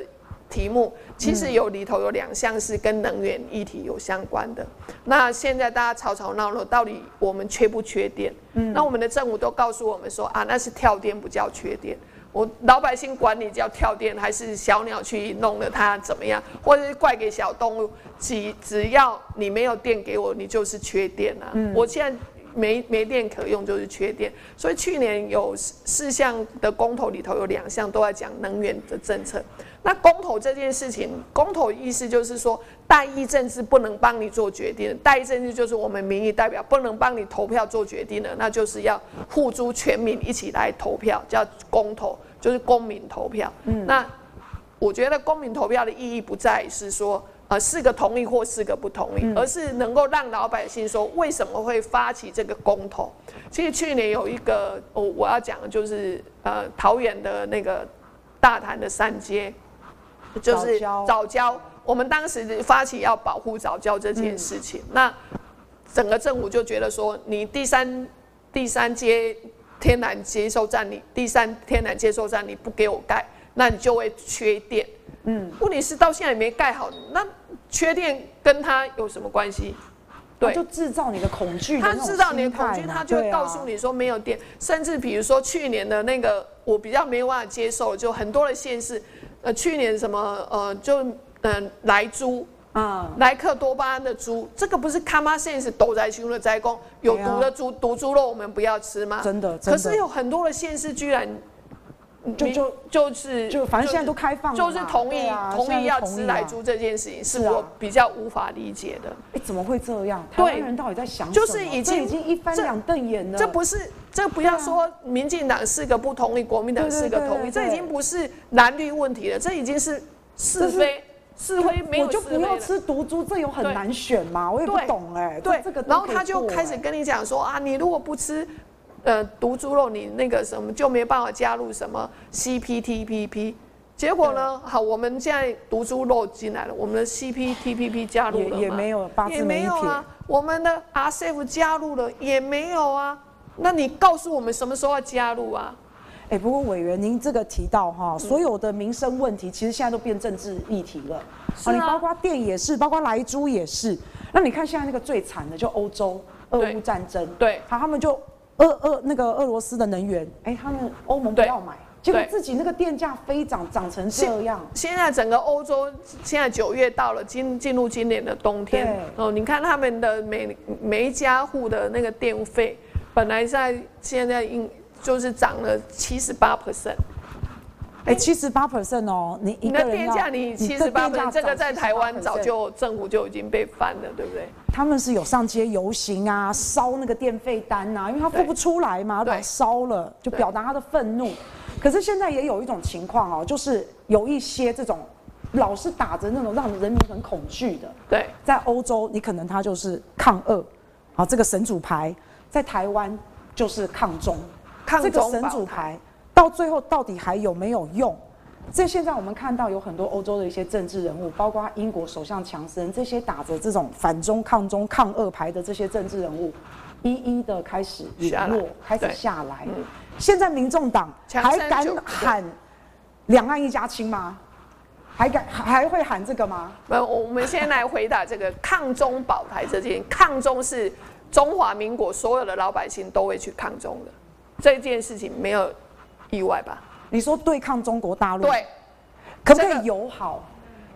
题目，其实有里头有两项是跟能源议题有相关的。那现在大家吵吵闹闹，到底我们缺不缺电？那我们的政府都告诉我们说啊，那是跳电，不叫缺电。我老百姓管你叫跳电，还是小鸟去弄了它怎么样，或者是怪给小动物，只只要你没有电给我，你就是缺电啊。嗯、我现在没没电可用，就是缺电。所以去年有四项的公投里头有两项都在讲能源的政策。那公投这件事情，公投意思就是说，代议政治不能帮你做决定，代议政治就是我们民意代表不能帮你投票做决定的，那就是要付诸全民一起来投票，叫公投，就是公民投票。嗯，那我觉得公民投票的意义不在于是说，呃，四个同意或四个不同意，而是能够让老百姓说为什么会发起这个公投。其实去年有一个，我我要讲的就是，呃，桃园的那个大潭的三接。就是早教，我们当时发起要保护早教这件事情，嗯、那整个政府就觉得说，你第三第三阶天然接收站，你第三天然接收站你不给我盖，那你就会缺电。嗯，问题是到现在也没盖好，那缺电跟他有什么关系？对，就制造你的恐惧。他制造你的恐惧，他就会告诉你说没有电，啊、甚至比如说去年的那个，我比较没有办法接受，就很多的县市。呃，去年什么呃，就嗯莱猪啊，莱克多巴胺的猪，这个不是 common sense 斗在熊的在讲，有毒的猪、毒猪肉我们不要吃吗？真的，可是有很多的县市居然。就就就是就反正现在都开放了，就是同意同意要吃莱猪这件事情，是我比较无法理解的。哎，怎么会这样？台湾人到底在想什么？就是已经已经一翻两瞪眼了。这不是这不要说民进党四个不同意，国民党四个同意，这已经不是蓝绿问题了，这已经是是非是非没有。我就不要吃毒猪，这有很难选吗？我也不懂哎。对，然后他就开始跟你讲说啊，你如果不吃。呃，毒猪肉你那个什么就没办法加入什么 CPTPP，结果呢？好，我们现在毒猪肉进来了，我们的 CPTPP 加入了吗？也没有，也没有啊。我们的 RCEP 加入了也没有啊。那你告诉我们什么时候要加入啊？哎，不过委员您这个提到哈，所有的民生问题其实现在都变政治议题了。啊，你包括电也是，包括莱猪也是。那你看现在那个最惨的就欧洲俄乌战争，对，好，他们就。俄俄那个俄罗斯的能源，哎，他们欧盟不要买，结果自己那个电价飞涨，涨成这样。现在整个欧洲，现在九月到了，进进入今年的冬天。哦，你看他们的每每一家户的那个电费，本来在现在应就是涨了七十八 percent。哎，七十八 percent 哦，你你的电价你七十八 percent，这个在台湾早就政府就已经被翻了，对不对？他们是有上街游行啊，烧那个电费单啊，因为他付不出来嘛，把它烧了，就表达他的愤怒。可是现在也有一种情况哦，就是有一些这种老是打着那种让人民很恐惧的。对，在欧洲你可能他就是抗恶，啊，这个神主牌，在台湾就是抗中，抗中这个神主牌。到最后到底还有没有用？这现在我们看到有很多欧洲的一些政治人物，包括英国首相强森，这些打着这种反中、抗中、抗俄牌的这些政治人物，一一的开始陨落，开始下来。嗯、现在民众党还敢喊两岸一家亲吗？还敢还会喊这个吗？我我们先来回答这个抗中保台这件，抗中是中华民国所有的老百姓都会去抗中的这件事情，没有。意外吧？你说对抗中国大陆，对，可不可以友好？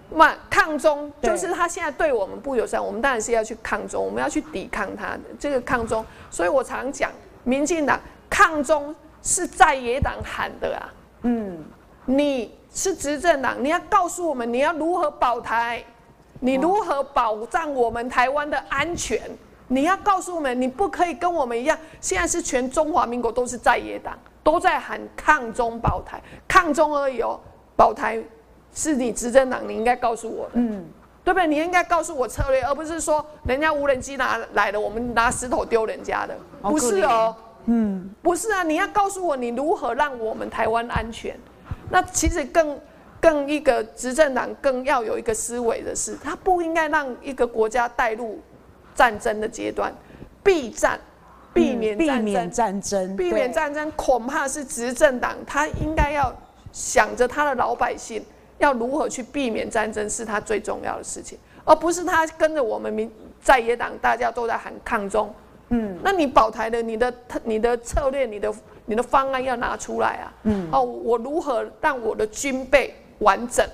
那抗中就是他现在对我们不友善，我们当然是要去抗中，我们要去抵抗他的这个抗中。所以我常讲，民进党抗中是在野党喊的啊。嗯，你是执政党，你要告诉我们你要如何保台，你如何保障我们台湾的安全？你要告诉我们，你不可以跟我们一样，现在是全中华民国都是在野党。都在喊抗中保台，抗中而已哦。保台是你执政党，你应该告诉我的，嗯，对不对？你应该告诉我策略，而不是说人家无人机拿来了，我们拿石头丢人家的，不是哦，嗯，不是啊。你要告诉我你如何让我们台湾安全。那其实更更一个执政党更要有一个思维的是，他不应该让一个国家带入战争的阶段，避战。避免避免战争，避免战争，恐怕是执政党他应该要想着他的老百姓要如何去避免战争，是他最重要的事情，而不是他跟着我们民在野党大家都在喊抗中。嗯，那你保台的你的你的策略，你的你的方案要拿出来啊。嗯，哦，我如何让我的军备完整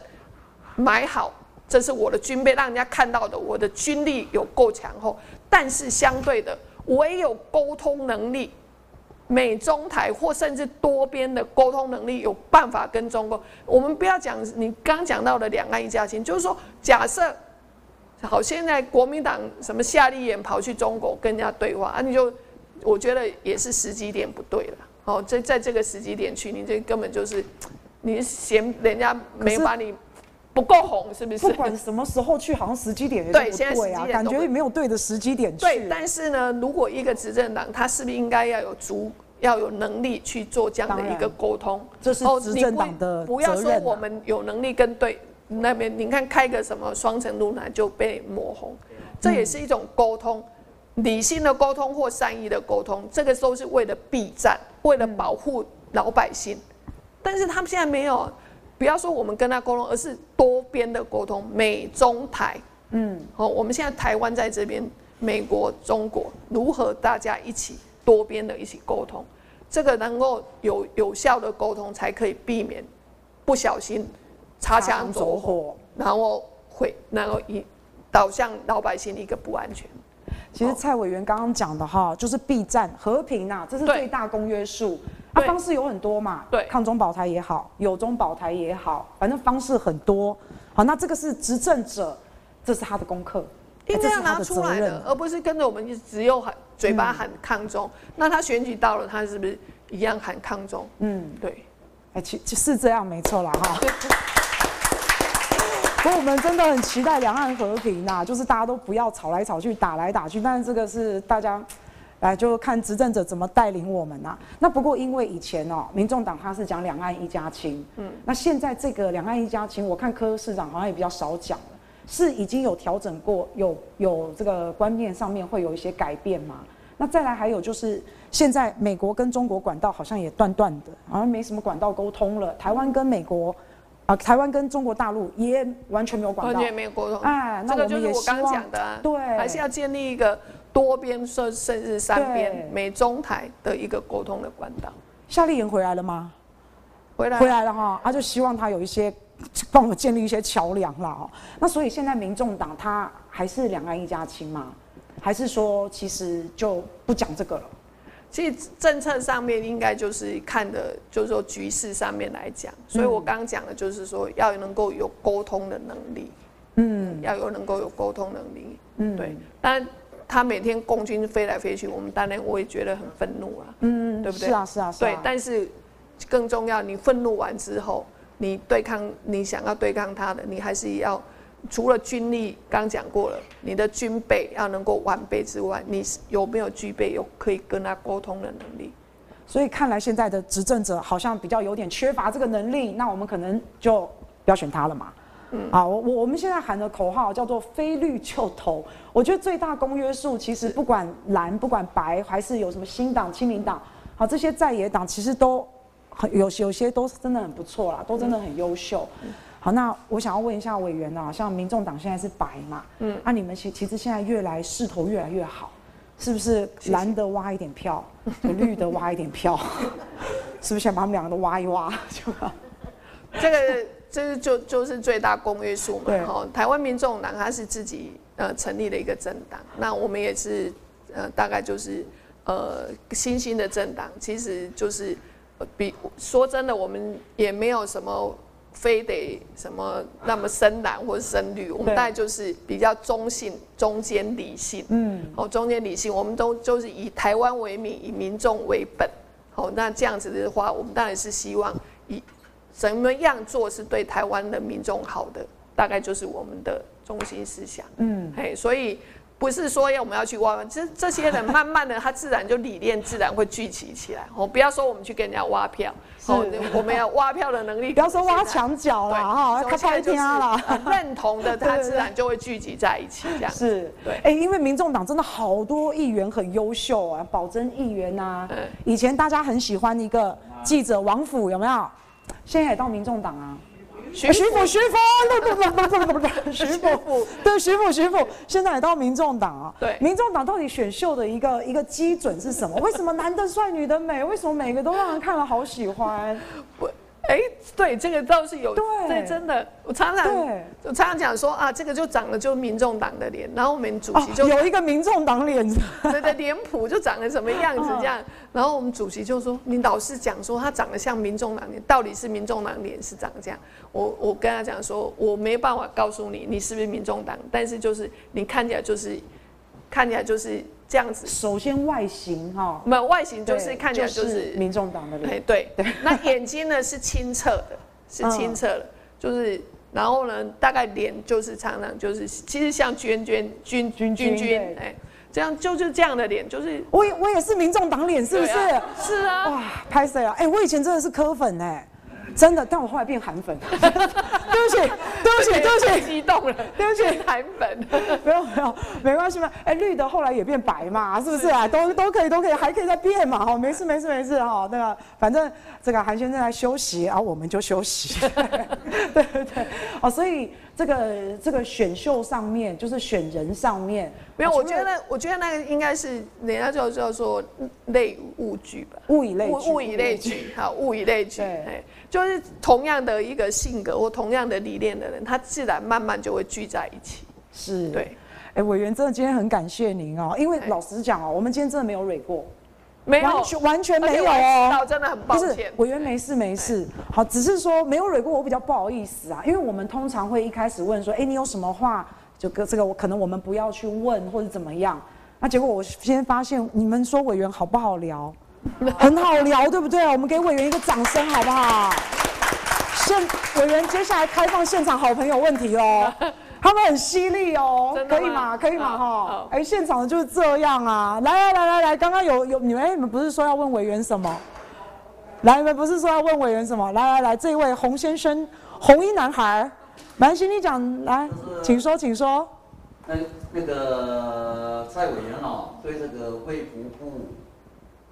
买好，这是我的军备，让人家看到的，我的军力有够强厚，但是相对的。我也有沟通能力，美中台或甚至多边的沟通能力，有办法跟中国。我们不要讲你刚讲到的两岸一家亲，就是说，假设好，现在国民党什么夏立言跑去中国跟人家对话啊，你就我觉得也是时机点不对了。哦，在在这个时机点去，你这根本就是你嫌人家没把你。不够红是不是？不管什么时候去，好像时机点也对啊。对，现在时机点感觉也没有对的时机点去。对，但是呢，如果一个执政党，他是不是应该要有足要有能力去做这样的一个沟通？这是执政党的。不要说我们有能力跟对那边，你看开个什么双城路呢就被抹红，这也是一种沟通，理性的沟通或善意的沟通，这个都是为了避战，为了保护老百姓。但是他们现在没有。不要说我们跟他沟通，而是多边的沟通，美中台，嗯，好，我们现在台湾在这边，美国、中国如何大家一起多边的一起沟通，这个能够有有效的沟通，才可以避免不小心擦枪走火，然后会然后引导向老百姓的一个不安全。其实蔡委员刚刚讲的哈，就是避战和平呐、啊，这是最大公约数。啊，方式有很多嘛，对，抗中保台也好，有中保台也好，反正方式很多。好，那这个是执政者，这是他的功课，应该要拿出来的，而不是跟着我们只有喊嘴巴喊抗中。嗯、那他选举到了，他是不是一样喊抗中？嗯，对。哎，其其实是这样，没错啦哈。所以我们真的很期待两岸和平呐，就是大家都不要吵来吵去、打来打去。但是这个是大家，来就看执政者怎么带领我们呐。那不过因为以前哦，民众党他是讲两岸一家亲，嗯，那现在这个两岸一家亲，我看柯市长好像也比较少讲了，是已经有调整过，有有这个观念上面会有一些改变吗？那再来还有就是现在美国跟中国管道好像也断断的，好像没什么管道沟通了。台湾跟美国。啊，台湾跟中国大陆也完全没有管道，完全没有沟通。哎，那这个就是我刚刚讲的啊，对，还是要建立一个多边甚甚至三边美中台的一个沟通的管道。夏立言回来了吗？回来，回来了哈。他、啊、就希望他有一些帮我建立一些桥梁了哦。那所以现在民众党他还是两岸一家亲吗？还是说其实就不讲这个了？其实政策上面应该就是看的，就是说局势上面来讲，所以我刚刚讲的就是说要能够有沟通的能力，嗯，要有能够有沟通能力，嗯，对。当然他每天共军飞来飞去，我们当然我也觉得很愤怒啊，嗯，对不对？是啊，是啊，是啊。对，但是更重要，你愤怒完之后，你对抗你想要对抗他的，你还是要。除了军力，刚讲过了，你的军备要能够完备之外，你有没有具备有可以跟他沟通的能力？所以看来现在的执政者好像比较有点缺乏这个能力，那我们可能就不要选他了嘛。嗯，啊，我我我们现在喊的口号叫做“非绿就投”，我觉得最大公约数其实不管蓝不管白，还是有什么新党、亲民党，好，这些在野党其实都很有有些都是真的很不错啦，都真的很优秀。嗯。好，那我想要问一下委员啊，像民众党现在是白嘛，嗯，那、啊、你们其其实现在越来势头越来越好，是不是蓝的挖一点票，绿的挖一点票，是不是想把他们两个都挖一挖？就这个，这是就就是最大公约数嘛。对，哈，台湾民众党它是自己呃成立的一个政党，那我们也是呃大概就是呃新兴的政党，其实就是比说真的，我们也没有什么。非得什么那么深蓝或者深绿，我们大概就是比较中性、中间理性。嗯，哦，中间理性，我们都就是以台湾为名，以民众为本。好，那这样子的话，我们当然是希望以怎么样做是对台湾的民众好的，大概就是我们的中心思想。嗯，嘿，所以。不是说要我们要去挖，其实这些人慢慢的，他自然就理念自然会聚集起来。哦，不要说我们去跟人家挖票，哦，我们要挖票的能力。不要说挖墙角了哈，他拍天了。认同的，他自然就会聚集在一起，这样是。对，哎，因为民众党真的好多议员很优秀啊，保真议员呐，以前大家很喜欢一个记者王府，有没有？现在也到民众党啊。徐徐府，徐福，不不不不不不不，徐福，对，徐福，徐福，现在也到民众党啊。对，民众党到底选秀的一个一个基准是什么？为什么男的帅，女的美？为什么每个都让人看了好喜欢？不。哎，对，这个倒是有，对，真的，我常常，我常常讲说啊，这个就长得就民众党的脸，然后我们主席就有一个民众党脸，对对，脸谱就长得什么样子这样，然后我们主席就说，你老是讲说他长得像民众党脸，到底是民众党脸是长这样？我我跟他讲说，我没办法告诉你你是不是民众党，但是就是你看起来就是看起来就是。这样子，首先外形哈，没有外形就是看起来就是民众党的脸，对对。那眼睛呢是清澈的，是清澈的，就是然后呢，大概脸就是常常就是其实像娟娟君君君君哎，这样就是这样的脸，就是我我也是民众党脸，是不是？是啊，哇，拍谁啊？哎，我以前真的是柯粉哎。真的，但我后来变韩粉。对不起，对不起，对不起，激动了，对不起，韩粉。没有没有，没关系嘛。哎，绿的后来也变白嘛，是不是啊？都都可以，都可以，还可以再变嘛。哈，没事没事没事哈。那个，反正这个韩先生来休息，然后我们就休息。对对对。哦，所以这个这个选秀上面，就是选人上面，没有。我觉得我觉得那个应该是人家叫叫做类物聚吧，物以类物，物以类聚，好，物以类聚。对。就是同样的一个性格或同样的理念的人，他自然慢慢就会聚在一起。是，对。哎，委员真的今天很感谢您哦，因为老实讲哦，我们今天真的没有蕊过，没有，完全完全没有哦，真的很抱歉。不是，委员没事没事，好，只是说没有蕊过，我比较不好意思啊，因为我们通常会一开始问说，哎，你有什么话，就跟这个我可能我们不要去问或者怎么样，那结果我今天发现你们说委员好不好聊，很好聊，对不对？我们给委员一个掌声好不好？现委员接下来开放现场好朋友问题哦。他们很犀利哦，可以吗？可以吗？哈，哎，现场就是这样啊！来来来来来，刚刚有有你们，哎，你们不是说要问委员什么？来，你们不是说要问委员什么？来来来，这一位洪先生，红衣男孩，蛮心你讲，来，请说，请说。那那个蔡委员哦，对这个卫福部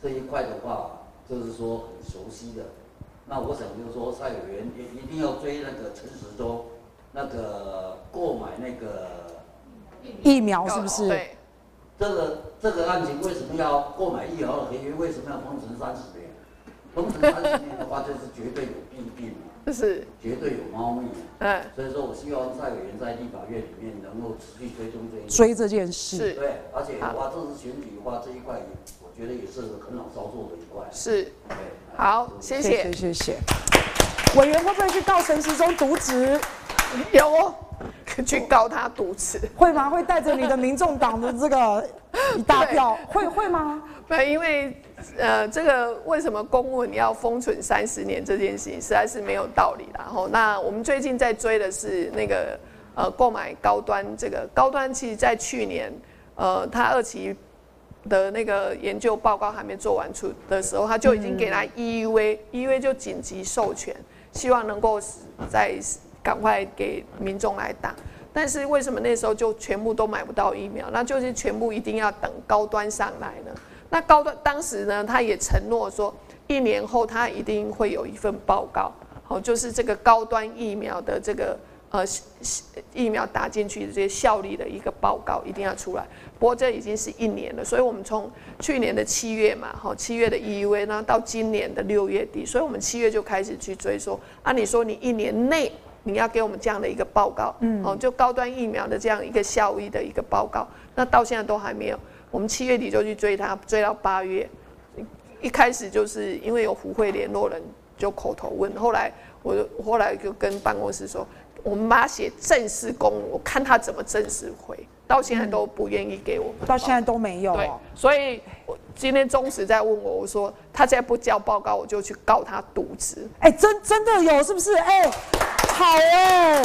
这一块的话，就是说很熟悉的。那我想就是说，蔡委员也一定要追那个陈时中。那个购买那个疫苗是不是？对，这个这个案情为什么要购买疫苗的合约？为什么要封存三十年？封存三十年的话，就是绝对有弊病嘛，是绝对有猫腻。嗯，所以说我希望蔡委员在立法院里面能够持续追踪这一追这件事。是，对，而且的话，这次选举的话，这一块我觉得也是很好操作的一块。是，对，好，谢谢，谢谢。委员会不会去告陈时中渎职？有哦，去告他渎职，会吗？会带着你的民众党的这个一大票，会会吗？对，因为呃，这个为什么公文要封存三十年这件事情实在是没有道理。然后，那我们最近在追的是那个呃，购买高端这个高端，其实在去年呃，他二期的那个研究报告还没做完出的时候，他就已经给他 EUA，EUA、嗯、就紧急授权，希望能够在。赶快给民众来打，但是为什么那时候就全部都买不到疫苗？那就是全部一定要等高端上来呢？那高端当时呢，他也承诺说，一年后他一定会有一份报告，好，就是这个高端疫苗的这个呃疫苗打进去的这些效力的一个报告一定要出来。不过这已经是一年了，所以我们从去年的七月嘛，哈，七月的 EUA 呢，到今年的六月底，所以我们七月就开始去追说。按理说你一年内。你要给我们这样的一个报告，嗯，哦，就高端疫苗的这样一个效益的一个报告，那到现在都还没有。我们七月底就去追它，追到八月，一开始就是因为有胡会联络人就口头问，后来我后来就跟办公室说，我们把它写正式公，我看他怎么正式回，到现在都不愿意给我们，到现在都没有。对，所以我今天中时在问我，我说他再不交报告，我就去告他渎职。哎，真真的有是不是？哎。好哎，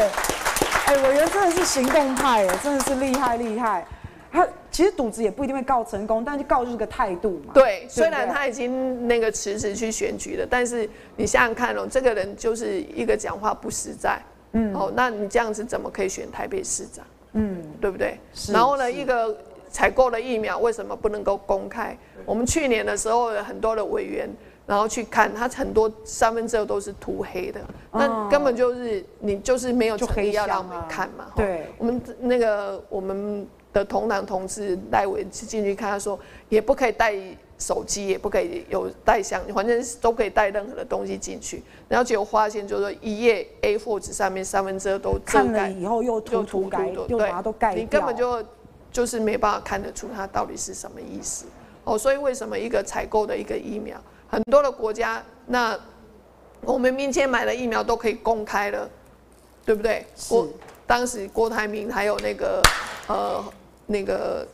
哎，委员真的是行动派哎，真的是厉害厉害。他其实渎职也不一定会告成功，但是告就是个态度嘛。对，虽然他已经那个辞职去选举了，但是你想想看哦，这个人就是一个讲话不实在，嗯，哦，那你这样子怎么可以选台北市长？嗯，对不对？是。然后呢，一个采购的疫苗为什么不能够公开？我们去年的时候有很多的委员。然后去看，他很多三分之二都是涂黑的，那根本就是你就是没有诚意要让我们看嘛。对，我们那个我们的同党同志赖伟进去看，他说也不可以带手机，也不可以有带相，反正都可以带任何的东西进去。然后结果发现就是说一页 A4 纸上面三分之二都遮盖，看了以后又涂涂改，又把它都盖，你根本就就是没办法看得出它到底是什么意思。哦，所以为什么一个采购的一个疫苗？很多的国家，那我们民间买的疫苗都可以公开了，对不对？郭当时郭台铭还有那个呃那个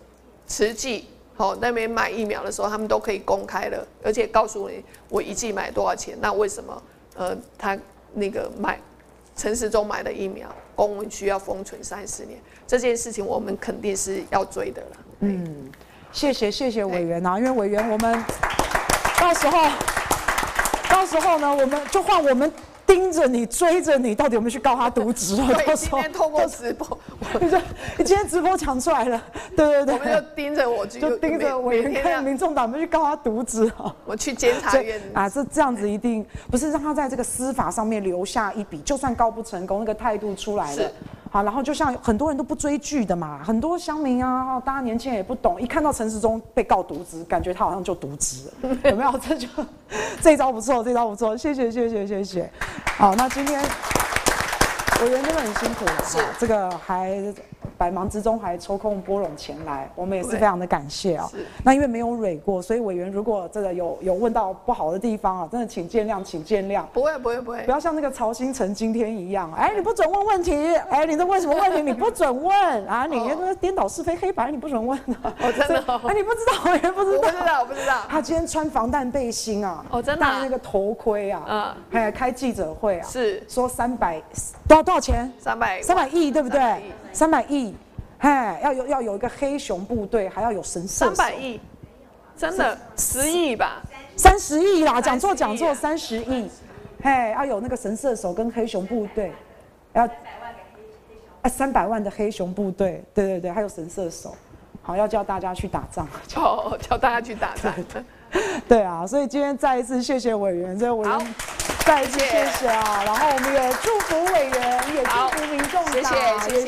慈济，好、哦、那边买疫苗的时候，他们都可以公开了，而且告诉你我一剂买多少钱。那为什么呃他那个买陈时中买的疫苗公文需要封存三十年？这件事情我们肯定是要追的了。嗯，谢谢谢谢委员啊，因为委员我们。到时候，到时候呢，我们就换我们盯着你，追着你，到底有没有去告他渎职了？对，今天透过直播，你说你今天直播讲出来了，对对对，我们就盯着我，就盯着我，看民众党没去告他渎职啊？我去监察院啊，这这样子一定不是让他在这个司法上面留下一笔，就算告不成功，那个态度出来了。好，然后就像很多人都不追剧的嘛，很多乡民啊，大家年轻人也不懂，一看到陈时中被告渎职，感觉他好像就渎职了，有没有？这就这招不错，这招不错，谢谢谢谢谢谢。好，那今天委员真的很辛苦了，是这个还百忙之中还抽空拨冗前来，我们也是非常的感谢啊。是那因为没有蕊过，所以委员如果这个有有问到不好的地方啊，真的请见谅，请见谅。不会不会不会不，要像那个曹兴诚今天一样，哎，你不准问问题，哎，你这问什么问题？你不准问啊！你那个颠倒是非黑白，你不准问的。哦真的哦哎，你不知道，我也不知道。我不知道我不知道，他今天穿防弹背心啊，哦真的啊戴那个头盔啊，嗯哎，开记者会啊，是说三百多少多少钱？三百三百亿对不300对亿？三百亿，哎，要有要有一个黑熊部队，还要有神射手。三百亿，真的十亿吧？三十亿啦，讲错30亿啊。讲座，三十亿，嘿，要有那个神射手跟黑熊部队，要哎三百万的黑熊部队，对对对，还有神射手，好要叫大家去打仗，叫叫大家去打仗。对啊，所以今天再一次谢谢委员，这个委好员再一次谢谢啊，然后我们也祝福委员，也祝福民众谢谢谢谢